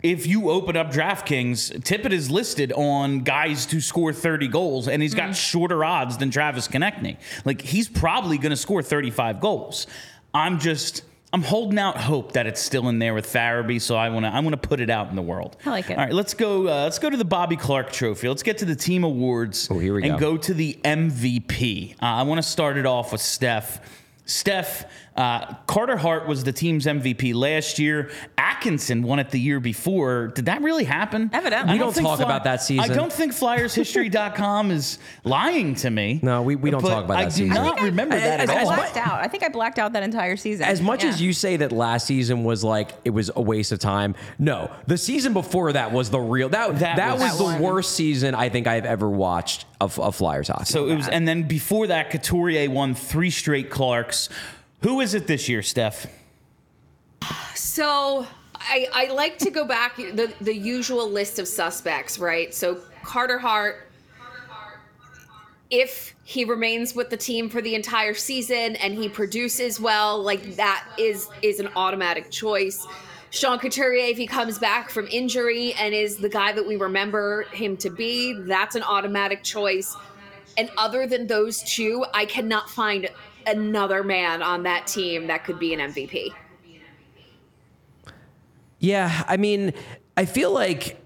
if you open up DraftKings, Tippett is listed on guys to score 30 goals, and he's got mm-hmm. shorter odds than Travis Konecny. Like, he's probably going to score 35 goals. I'm just. I'm holding out hope that it's still in there with Farabee, so I want to I want to put it out in the world. I like it. All right, let's go. Uh, let's go to the Bobby Clarke Trophy. Let's get to the team awards. Oh, here we and go. go to the MVP. Uh, I want to start it off with Steph. Steph, uh, Carter Hart was the team's MVP last year. Atkinson won it the year before. Did that really happen? Evidently. We don't think talk about that season. I don't think FlyersHistory.com is lying to me. No, we- we don't talk about that I that do season. not remember I- that as- at I as all. blacked out. I think I blacked out that entire season. As much Yeah. as you say that last season was like it was a waste of time, no, the season before that was the real that That that, was- was, That the one. worst season I think I've ever watched of, of Flyers hockey. So it was, and then before that, Couturier won three straight Clarkes. Who is it this year, Steph? So I, I like to go back the the usual list of suspects, right? So Carter Hart, if he remains with the team for the entire season and he produces well, like that is is an automatic choice. Sean Couturier, if he comes back from injury and is the guy that we remember him to be, that's an automatic choice. And other than those two, I cannot find another man on that team that could be an MVP. Yeah, I mean, I feel like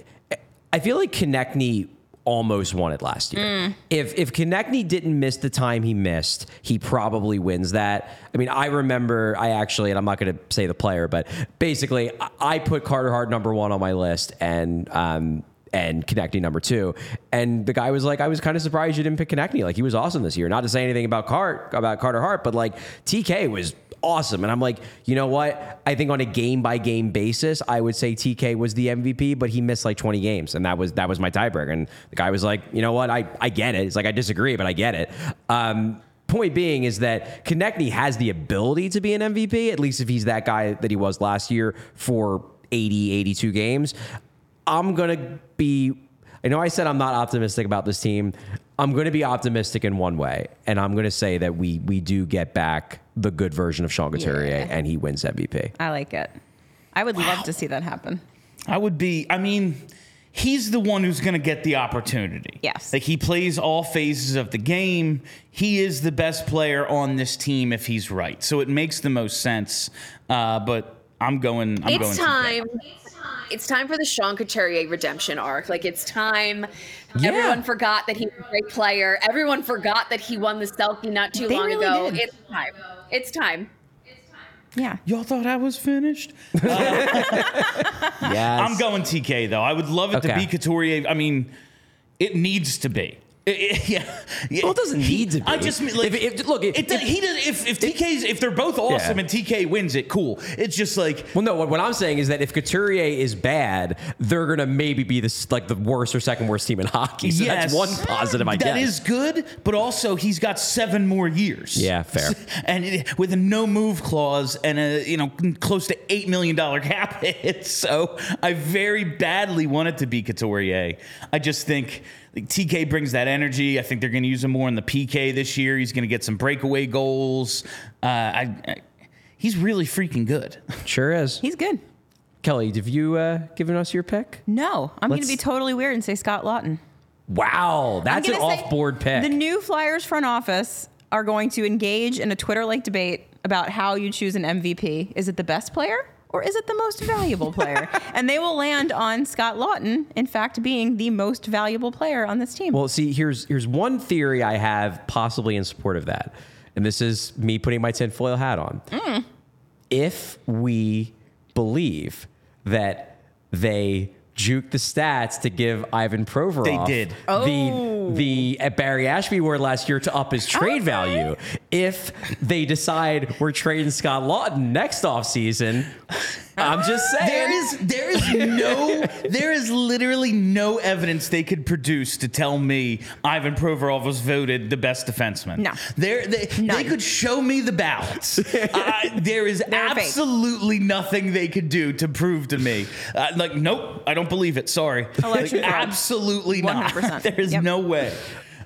I feel like Konecny almost won it last year. If if Konecny didn't miss the time he missed, he probably wins that. I mean, I remember I actually, and I'm not going to say the player, but basically, I- I put Carter Hart number one on my list, and um, and Konecny number two. And the guy was like, I was kind of surprised you didn't pick Konecny. Like he was awesome this year. Not to say anything about Cart about Carter Hart, but like TK was awesome. And I'm like, you know what? I think on a game by game basis, I would say TK was the MVP, but he missed like 20 games, and that was that was my tiebreaker. And the guy was like, you know what? I I get it. It's like I disagree, but I get it. Um, point being is that Konecny has the ability to be an MVP, at least if he's that guy that he was last year for 80, 82 games. I'm gonna be. I know I said I'm not optimistic about this team. I'm going to be optimistic in one way, and I'm going to say that we we do get back the good version of Sean Couturier, Yeah. and he wins MVP. I like it. I would love to see that happen. I would be. I mean, he's the one who's going to get the opportunity. Yes. like he plays all phases of the game. He is the best player on this team if he's right. So it makes the most sense. Uh, but I'm going. I'm going. it's TK. time. It's time for the Sean Couturier redemption arc. Like it's time. Yeah. Everyone forgot that he was a great player. Everyone forgot that he won the Selke not too They long really ago. did. It's time. It's time. Yeah. Y'all thought I was finished? Yes, I'm going TK though. I would love it to be Couturier. I mean, it needs to be. It- yeah, yeah. Well, it doesn't need to be. I just mean, like, If- if- look, if- it, if- he does. If if TK's if they're both awesome Yeah. and TK wins it, cool. It's just like Well, no. What, what I'm saying is that if Couturier is bad, they're going to maybe be this like the worst or second worst team in hockey. So that's one positive, I That guess. is good, but also he's got seven more years. Yeah, fair. And it, with a no move clause and a you know close to eight million dollar cap hit, so I very badly want it to be Couturier. I just think. like, TK brings that energy. I think they're going to use him more in the PK this year. He's going to get some breakaway goals. Uh, I, I, he's really freaking good. Sure is. He's good. Kelly, have you uh, given us your pick? No, I'm going to be totally weird and say Scott Laughton. Wow, that's an gonna off-board pick. The new Flyers front office are going to engage in a Twitter-like debate about how you choose an MVP. Is it the best player or is it the most valuable player? and they will land on Scott Laughton, in fact, being the most valuable player on this team. Well, see, here's here's one theory I have possibly in support of that, and this is me putting my tinfoil hat on. Mm. If we believe that they juked the stats to give Ivan Provorov They did. the the uh, Barry Ashbee award last year to up his trade Okay. value. If they decide we're trading Scott Laughton next offseason, I'm just saying There is there is no there is literally no evidence they could produce to tell me Ivan Provorov was voted the best defenseman. No. There they, they could show me the ballots. uh, there is They're fake. absolutely nothing they could do to prove to me. Uh, like nope, I don't believe it. Sorry. Like, absolutely not. 100%. There is Yep. no way.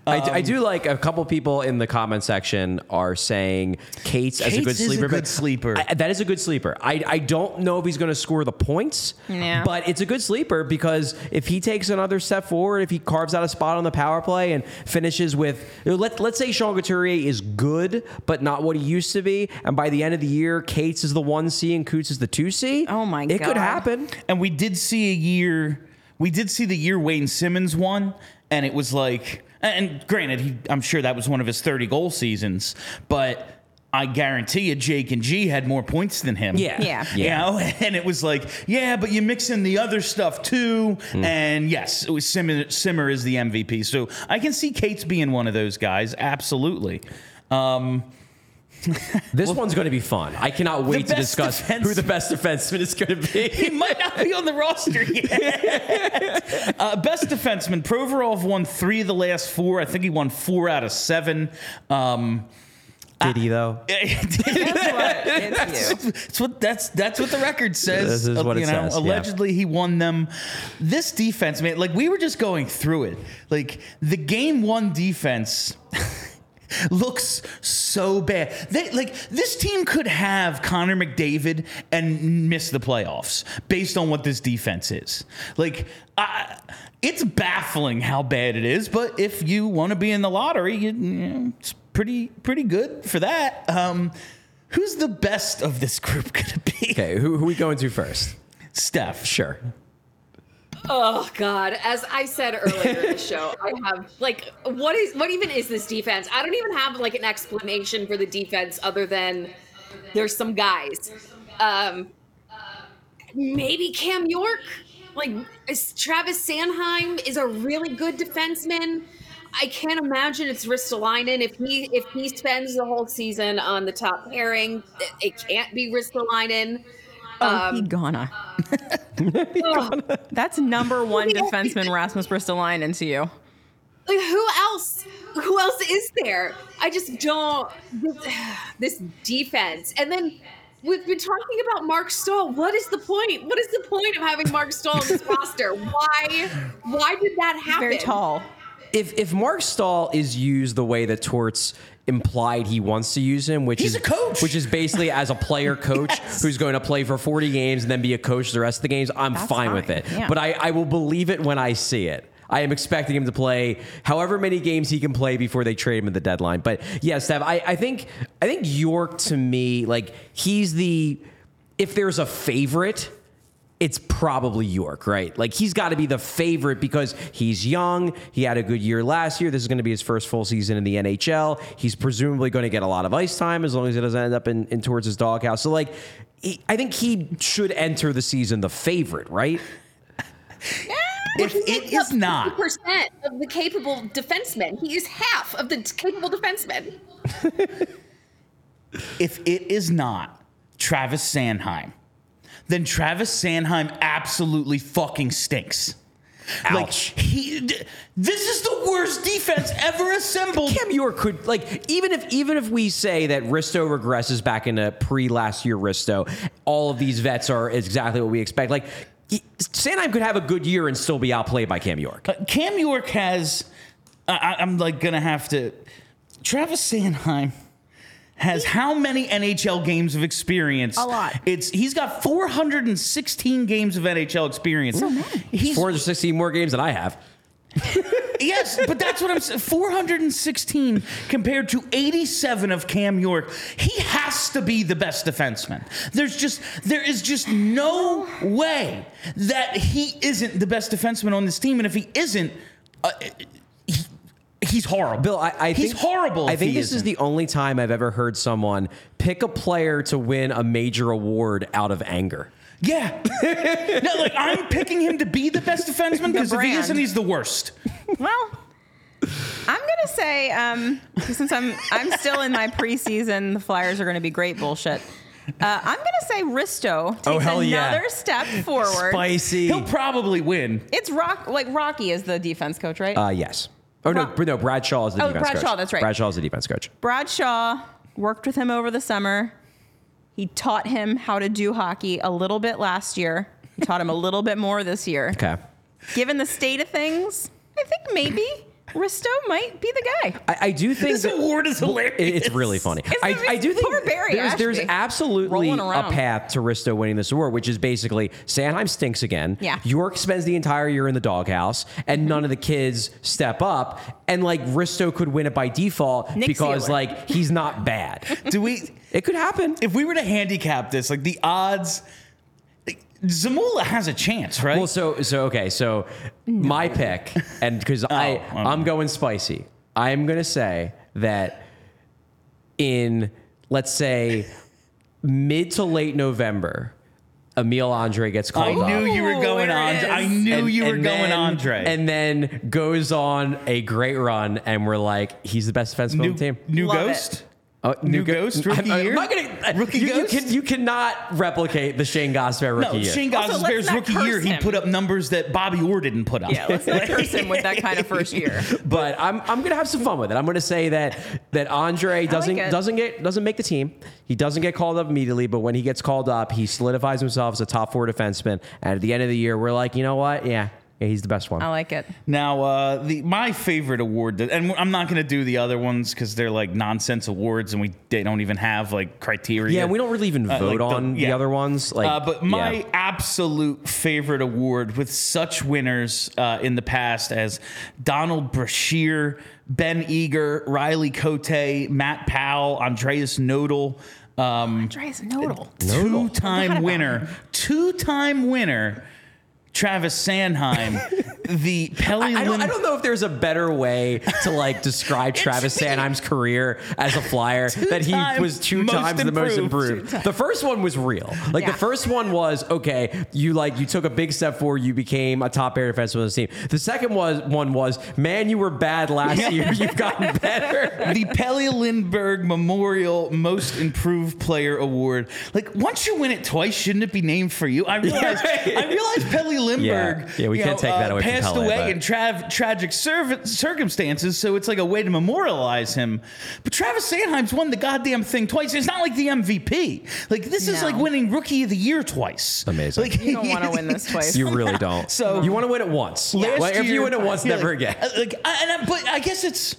I, do, I um, do like a couple people in the comment section are saying Cates, as a Cates good is a sleeper. good but sleeper. I- that is a good sleeper. I, I don't know if he's going to score the points, Yeah. but it's a good sleeper because if he takes another step forward, if he carves out a spot on the power play and finishes with, let, let's say Sean Couturier is good, but not what he used to be, and by the end of the year, Cates is the one C and Coots is the two C. Oh my It could happen. And we did see a year, we did see the year Wayne Simmonds won, and it was like, and granted, he, I'm sure that was one of his 30 goal seasons, but I guarantee you, Jake and G had more points than him. Yeah. Yeah. You know, and it was like, yeah, but you mix in the other stuff too. And yes, it was Simmer, Simmer is the MVP. So I can see Cates being one of those guys. Absolutely. Um, This one's going to be fun. I cannot wait to discuss defense- who the best defenseman is going to be. he might not be on the roster yet. uh, best defenseman. Provorov won three of the last four. I think he won four out of seven. Um, Did he though? It's you. That's what that's that's what the record says. This is what Uh, it know, says, yeah. Allegedly, he won them. This defense, man, like we were just going through it. Like the game one defense looks so bad. They like this team could have Connor McDavid and miss the playoffs based on what this defense is. Like. I, it's baffling how bad it is, but if you want to be in the lottery, you, you know, it's pretty pretty good for that. Um, who's the best of this group gonna be? Okay, who, who we going to first? Steph. Sure. Oh God! As I said earlier in the show, I have like, what is what even is this defense? I don't even have like an explanation for the defense other than there's some guys. Um, maybe Cam York, like is Travis Sanheim is a really good defenseman. I can't imagine it's Ristolainen if he if he spends the whole season on the top pairing. It, can't be Ristolainen. Oh, um, he gonna. That's number one defenseman Rasmus Ristolainen to you. like who else who else is there? I just don't this, this defense. And then we've been talking about Marc Staal what is the point? What is the point of having Marc Staal in this roster? Why why did that happen? Very tall. If if Marc Staal is used the way that Torts implied he wants to use him, which He's is a coach. which is basically as a player coach who's going to play for 40 games and then be a coach the rest of the games, I'm That's fine, with it. yeah. But I, I will believe it when I see it. I am expecting him to play however many games he can play before they trade him at the deadline. But yeah, Steph, I, I think I think York to me, like he's the if there's a favorite, it's probably York, right? Like he's got to be the favorite because he's young. He had a good year last year. This is going to be his first full season in the NHL. He's presumably going to get a lot of ice time as long as it doesn't end up in, in towards his doghouse. So like, he, I think he should enter the season the favorite, right? If it is not, percent of the capable defensemen he is half of the capable defensemen if it is not Travis Sanheim, then Travis Sanheim absolutely fucking stinks. Like Ouch. he, d- this is the worst defense ever assembled. Cam York could like even if even if we say that Risto regresses back into pre last year Risto, all of these vets are exactly what we expect. Like he, Sanheim could have a good year and still be outplayed by Cam York. Uh, Cam York has. I I- I'm like gonna have to. Travis Sanheim has how many NHL games of experience? A lot. It's he's got 416 games of NHL experience. So many. He's 416 more games than I have. yes, but that's what I'm saying. 416 compared to 87 of Cam York. He has to be the best defenseman. There's just there is just no way that he isn't the best defenseman on this team, and if he isn't, uh, he, he's horrible. Bill, I, I he's think, horrible. I think this is isn't. the only time I've ever heard someone pick a player to win a major award out of anger. yeah. no, like I'm picking him to be the best defenseman because if he isn't, he's the worst. Well, I'm gonna say um, since I'm I'm still in my preseason, the Flyers are gonna be great bullshit. Uh, I'm gonna say Risto takes Oh, hell another yeah. step forward. Spicy. He'll probably win. It's Rock like Rocky is the defense coach, right? Uh, yes. Oh no, Bra- no. Brad Shaw is the Oh, defense Brad coach. Shaw, that's right. Brad Shaw is the defense coach. Brad Shaw worked with him over the summer. He taught him how to do hockey a little bit last year. He taught him a little bit more this year. Okay. Given the state of things, I think maybe Risto might be the guy. I, I do think This award is hilarious. It's really funny. It's I, I do think poor Barry there's, there's absolutely a path to Risto winning this award, which is basically Sanheim stinks again. Yeah. York spends the entire year in the doghouse, and mm-hmm. none of the kids step up, and like Risto could win it by default Nick because Seeler. like he's not bad. Do we? it could happen. If we were to handicap this, like the odds, like, Zamula has a chance, right? Well, so so okay, so my pick, and because oh, I okay. I'm going spicy, I'm gonna say that in let's say mid to late November, Emil Andrae gets I called up. I knew you were Ooh, going there on. it I is. knew And- you were going then- Andrae. and then goes on a great run, and we're like, he's the best defenseman on new the team. new Love ghost. Oh, New go- Ghost, rookie I'm, year? I'm not gonna, Rookie you, you can, you cannot replicate the Shane Gosper rookie No, year. Shane Also, Goss's let's Bears not rookie curse year, he put up numbers that Bobby Orr didn't put up. Yeah, let's not curse him with that kind of first year. but I'm, I'm gonna have some fun with it. I'm gonna say that that Andrae doesn't it. doesn't get doesn't make the team. He doesn't get called up immediately, but when he gets called up, he solidifies himself as a top four defenseman. And at the end of the year, we're like, you know what? Yeah, yeah he's the best one. I like it. Now, uh, the my favorite award, that, and I'm not going to do the other ones because they're like nonsense awards, and we they don't even have like criteria. yeah, we don't really even Uh, vote like on the yeah. other ones. Like, uh, but my yeah. absolute favorite award with such winners uh, in the past as Donald Brashear, Ben Eager, Riley Cote, Matt Powell, Andreas Nodl. Um, Andreas Nodl. two-time winner, two time winner, Travis Sanheim, the Pelle I don't, I don't know if there's a better way to like describe Travis Sanheim's career as a flyer that he was two most times the most improved. improved. The first one was real. Like Yeah. the first one was okay. You like you took a big step forward. You became a top air defenseman on the team. The second was one was man, you were bad last year. You've gotten better. the Pelle Lindbergh Memorial Most Improved Player Award. Like once you win it twice, shouldn't it be named for you? I realize. I realize Pelle Lindbergh. Yeah. Yeah, we can't take that away from Passed Pelle, away but- in tra- tragic cir- circumstances, so it's like a way to memorialize him. But Travis Sanheim's won the goddamn thing twice. It's not like the MVP. Like this is like winning Rookie of the Year twice. Amazing. Like, You don't want to win this twice. You really don't. So- you want to win it once. Last Like, if you win it once, yeah, never like- again. uh, Like, I- and I, but I guess it's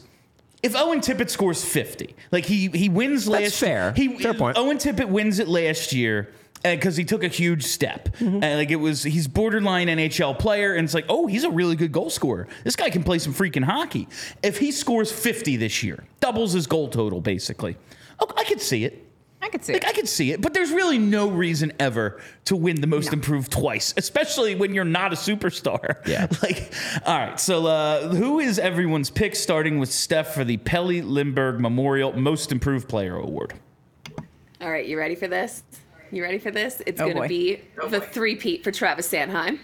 if Owen Tippett scores fifty, like he he wins That's last. fair. He, Fair point. Owen Tippett wins it last year. Because he took a huge step, Mm-hmm. and like it was, he's borderline NHL player, and it's like, oh, he's a really good goal scorer. This guy can play some freaking hockey. If he scores fifty this year, doubles his goal total, basically. Oh, I could see it. I could see Like it. I could see it, but there's really no reason ever to win the most improved twice, especially when you're not a superstar. Yeah. Like, all right. So, uh, who is everyone's pick? Starting with Steph for the Pelle Lindbergh Memorial Most Improved Player Award. All right, you ready for this? You ready for this? It's Oh, going to be oh, the three-peat for Travis Sanheim.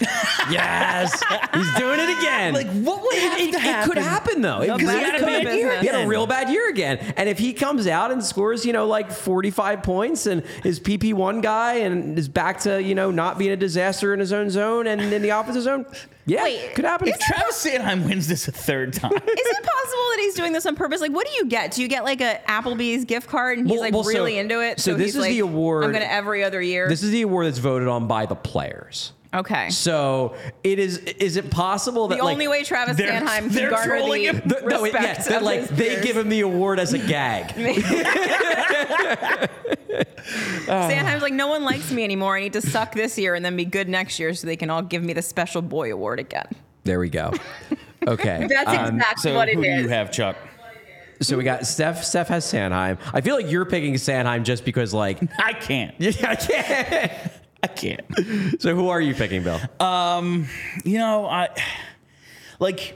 yes, he's doing it again. Like, what would have it, to it could happen though. It, because he best had a bad year. business. He had a real bad year again. And if he comes out and scores, you know, like 45 points and is PP one guy and is back to you know not being a disaster in his own zone and in the opposite zone, yeah, Wait, could happen. If Travis Sanheim wins this a third time, Is it possible that he's doing this on purpose? Like, what do you get? Do you get like a Applebee's gift card and he's Well- like well, so- really into it? so this he's is like, the award- I'm going to every other year. This is the award that's voted on by the players. Okay. So it is. Is it possible that The like, only way Travis they're- Sanheim can they're garner the him. The, no, it- respect yes, that like his they peers. give him the award as a gag. Sanheim's like, no one likes me anymore. I need to suck this year and then be good next year so they can all give me the special boy award again. there we go. Okay. That's um, exactly so what it who do you have, Chuck? So we got Steph. Steph has Sanheim. I feel like you're picking Sanheim just because, like, I can't. yeah, I can't. I can't. So who are you picking, Bill? Um, You know, I like.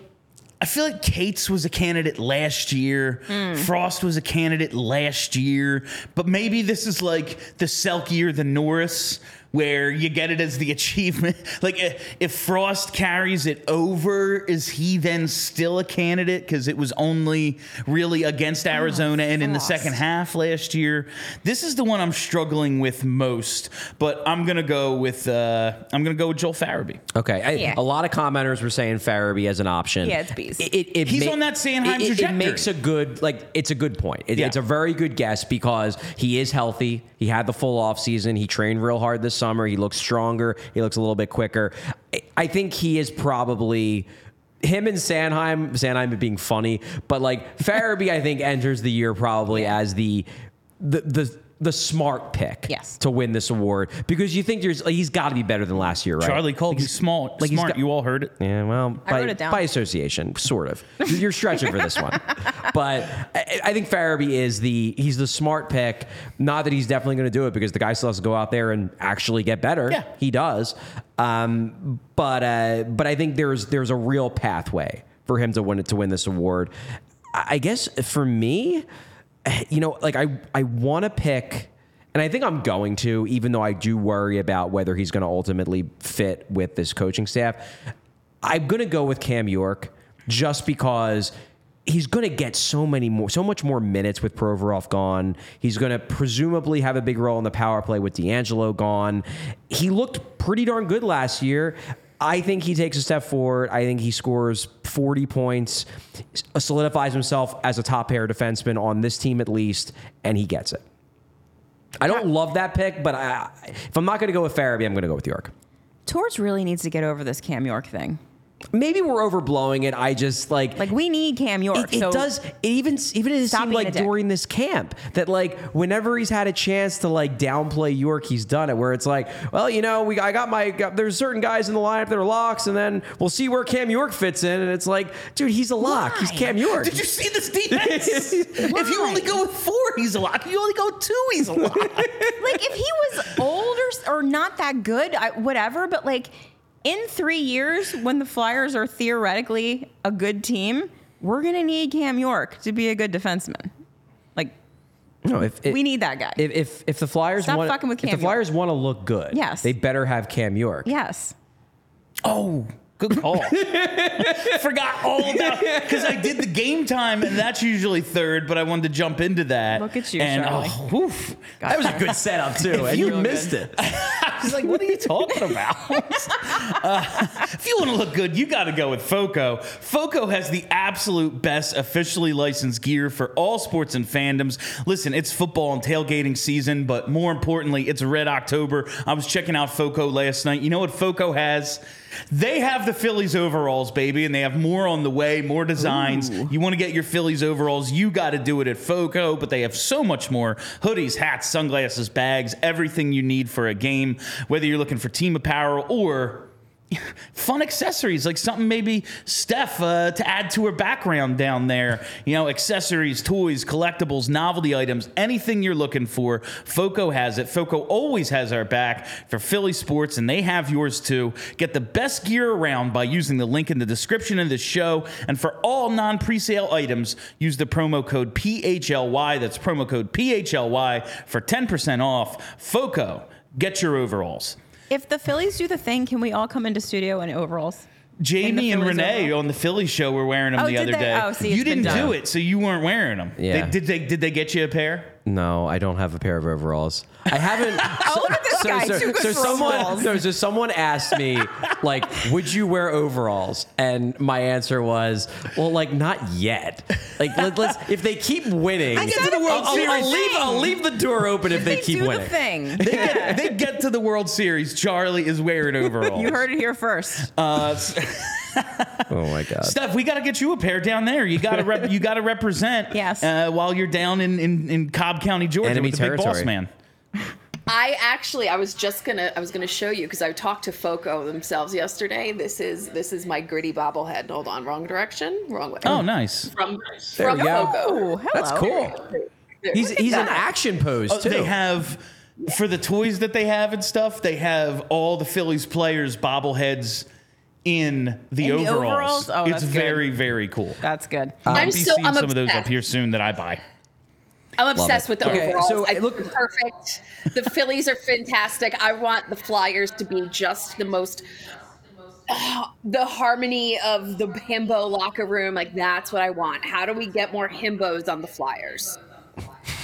I feel like Cates was a candidate last year. Frost was a candidate last year. But maybe this is like the Selke year, the Norris, where you get it as the achievement. Like if Frost carries it over, is he then still a candidate? Because it was only really against Arizona and in the second half last year. This is the one I'm struggling with most. But I'm gonna go with uh, I'm gonna go with Joel Farabee. Okay, I, Yeah. a lot of commenters were saying Farabee as an option. Yeah, it's bees. It, it, it He's on that Sanheim it, it, it makes a good like it's a good point. It- Yeah. It's a very good guess because he is healthy. He had the full off season. He trained real hard this summer. He looks stronger. He looks a little bit quicker. I- think he is probably him and Sanheim, Sanheim being funny, but like Farabee, I think enters the year probably as the the the the smart pick Yes. to win this award because you think there's like, he's got to be better than last year, right? Charlie called you small, like he's smart. got- you all heard it. Yeah, well, I by, wrote it down. by association, sort of. You're stretching for this one, but I, I think Farabee is the he's the smart pick. Not that he's definitely going to do it because the guy still has to go out there and actually get better. Yeah. he does. Um, but uh, but I think there's there's a real pathway for him to win it to win this award. I I guess for me, you know, like I I want to pick. And I think I'm going to, even though I do worry about whether he's going to ultimately fit with this coaching staff. I'm going to go with Cam York just because he's going to get so many more, so much more minutes with Provorov gone. He's going to presumably have a big role in the power play with DeAngelo gone. He looked pretty darn good last year. I think he takes a step forward. I think he scores 40 points, solidifies himself as a top pair defenseman on this team at least, and he gets it. I don't love that pick, but I, if I'm not going to go with Farabee, I'm going to go with York. Torts really needs to get over this Cam York thing. Maybe we're overblowing it. I just like Like we need Cam York. It, it so does. It even even it Stop seemed like during this camp that like whenever he's had a chance to like downplay York, he's done it. Where it's like, well, you know, we I got my got, there's certain guys in the lineup that are locks, and then we'll see where Cam York fits in, and it's like, dude, he's a lock. He's Cam York. Did you see this defense? if you only go with four, he's a lock. If you only go with two, he's a lock. like if he was old or, or not that good, I, whatever. But like in three years, when the Flyers are theoretically a good team, we're gonna need Cam York to be a good defenseman. Like no, if it, we need that guy. If if, if the Flyers Stop want fucking with if the Flyers want to look good, Yes. they better have Cam York. yes. Oh, good call. Forgot all about because I did the game time, and that's usually third, but I wanted to jump into that. Look at you, and Charlie. oh, oof. That was a good setup too, and you missed it. I was like, what are you talking about? Uh, if you want to look good, you got to go with FOCO. FOCO has the absolute best officially licensed gear for all sports and fandoms. Listen, it's football and tailgating season, but more importantly, it's Red October. I was checking out FOCO last night. You know what FOCO has? They have the Phillies overalls, baby, and they have more on the way, more designs. You want to get your Phillies overalls, you got to do it at FOCO, but they have so much more. Hoodies, hats, sunglasses, bags, everything you need for a game, whether you're looking for team apparel or fun accessories like something maybe Steph uh, to add to her background down there. You know, accessories, toys, collectibles, novelty items, anything you're looking for. Foco has it. Foco always has our back for Philly sports, and they have yours too. Get the best gear around by using the link in the description of the show. And for all non presale items, use the promo code PHLY. That's promo code PHLY for 10% off. Foco, get your overalls. If the Phillies do the thing, can we all come into studio in overalls? Jamie and Phillies Renee overall? on the Philly show were wearing them Oh, the did other they? day. Oh, see, you didn't do it, so you weren't wearing them. Yeah. They, did they? Did they get you a pair? No, I don't have a pair of overalls. I haven't. Oh, look at this guy. Too good for someone, overalls. no, so someone asked me, like, would you wear overalls? And my answer was, well, like, not yet. Like, let, us if they keep winning, I get to the World I'll, Series. I'll leave, I'll leave the door open if they, They keep do winning. the thing. They get, they get to the World Series. Charlie is wearing overalls. You heard it here first. Uh, s- Oh my god. Steph, we got to get you a pair down there. You got to rep, you got to represent. Yes. Uh, while you're down in, in, in Cobb County, Georgia, Enemy with the big boss man. I actually, I was just gonna, I was gonna show you because I talked to Foco themselves yesterday. This is this is my gritty bobblehead. Hold on, wrong direction, wrong way. Oh, nice. from There from. Foco. Oh, hello. That's cool. He's Look at he's an action pose Oh, too. they have for the toys that they have and stuff. They have all the Phillies players bobbleheads in the In the overalls. overalls? Oh, it's that's good. very very cool. That's good. I'll I'm be so- seeing I'm some of those up here soon that I buy. I'm obsessed with the Okay, overalls. so I look- look perfect. The Phillies are fantastic. I want the Flyers to be just the most. the harmony of the himbo locker room, like that's what I want. How do we get more himbos on the Flyers?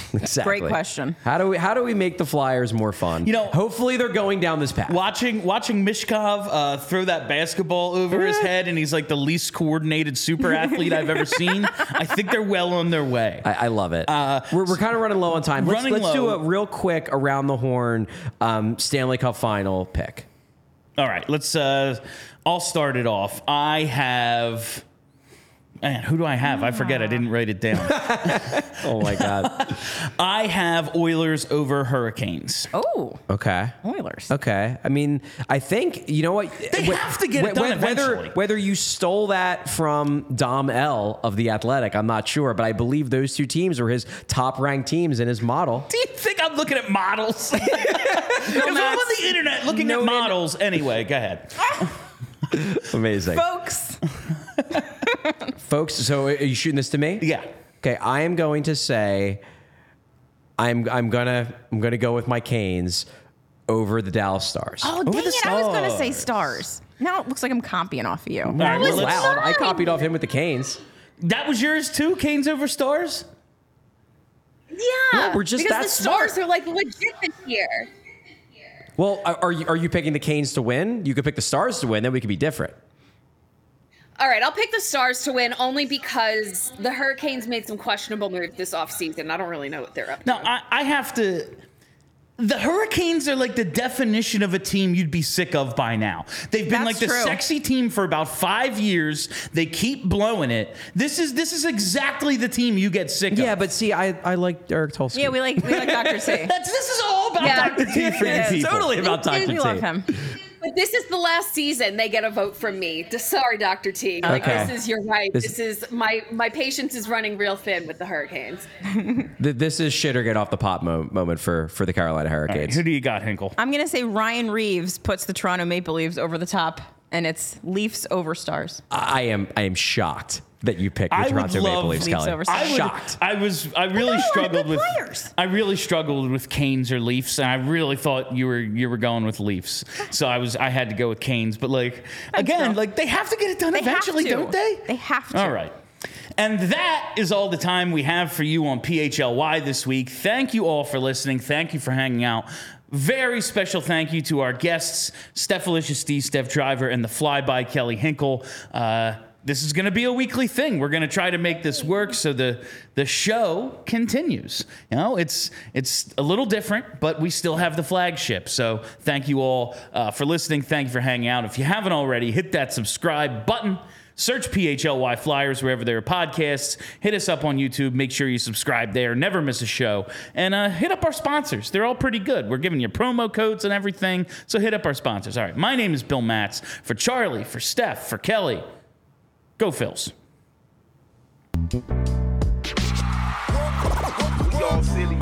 exactly. Great question. How do we how do we make the Flyers more fun? You know- hopefully they're going down this path. Watching watching Michkov uh, throw that basketball over his head, and he's like the least coordinated super athlete I've ever seen. I think they're well on their way. I, I love it. Uh, we're we're kind of running low on time. Let's, running let's do a real quick around the horn um, Stanley Cup final pick. All right, let's. Uh, I'll start it off. I have. Man, who do I have? I forget. I didn't ah. write it down. Oh my god. I have Oilers over Hurricanes. Oh, Okay. Oilers. Okay. I mean, I think you know what They wh- have to get it done whether eventually. whether you stole that from Dom L of the Athletic, I'm not sure, but I believe those two teams were his top ranked teams in his model. Do you think I'm looking at models? Because I'm on the internet looking No, at no, no. models. Anyway, go ahead. Amazing, Folks, folks. So are you shooting this to me? Yeah. Okay. I am going to say, I'm I'm gonna I'm gonna go with my Canes over the Dallas Stars. oh Over dang the it! I was gonna say Stars. stars. Now it looks like I'm copying off of you. All right, well, Wow, let's- I copied off him with the Canes. that was yours too. Canes over Stars. Yeah, we're just because that the stars smart. are like legit this year. Well, are are you are you picking the Canes to win? You could pick the Stars to win. Then we could be different. All right, I'll pick the Stars to win only because the Hurricanes made some questionable moves this offseason. I don't really know what they're up to. Now I, I have to. The Hurricanes are like the definition of a team you'd be sick of by now. They've been That's like the true. sexy team for about five years. They keep blowing it. This is this is exactly the team you get sick of. Yeah, but see, I I like Eric Tulsky. Yeah, we like we like Dr. C. That's this is all about Yeah. Dr. T for you Yeah, people. totally about we, Dr. we T. love him. But this is the last season they get a vote from me. Sorry, Dr. T. Like Okay. this is you're right. This- This, is my my patience is running real thin with the Hurricanes. This is shit or get off the pot mo- moment for for the Carolina All right, Hurricanes. who do you got, Hinkle? I'm gonna say Ryan Reaves puts the Toronto Maple Leafs over the top, and it's Leafs over Stars. I am I am shocked that you picked the I would Toronto love Maple Leafs, Leafs Kelly. over I would, shocked. I was. I really got a lot of struggled good with. players. I really struggled with Canes or Leafs, and I really thought you were you were going with Leafs. So I was. I had to go with Canes, but like again, Phil. like they have to get it done They have eventually, to. don't they? They have to. All right. And that is all the time we have for you on PHLY this week. Thank you all for listening. Thank you for hanging out. Very special thank you to our guests, Steph Alicia Steve, Steph Driver, and the flyby Kelly Hinkle. Uh, this is going to be a weekly thing. We're going to try to make this work so the the show continues. You know, it's it's a little different, but we still have the flagship. So thank you all uh, for listening. Thank you for hanging out. If you haven't already, hit that subscribe button. Search PHLY Flyers wherever there are podcasts. Hit us up on YouTube. Make sure you subscribe there. Never miss a show. And uh, hit up our sponsors. They're all pretty good. We're giving you promo codes and everything. So hit up our sponsors. All right. My name is Bill Matz. For Charlie, for Steph, for Kelly, go Phils. We all silly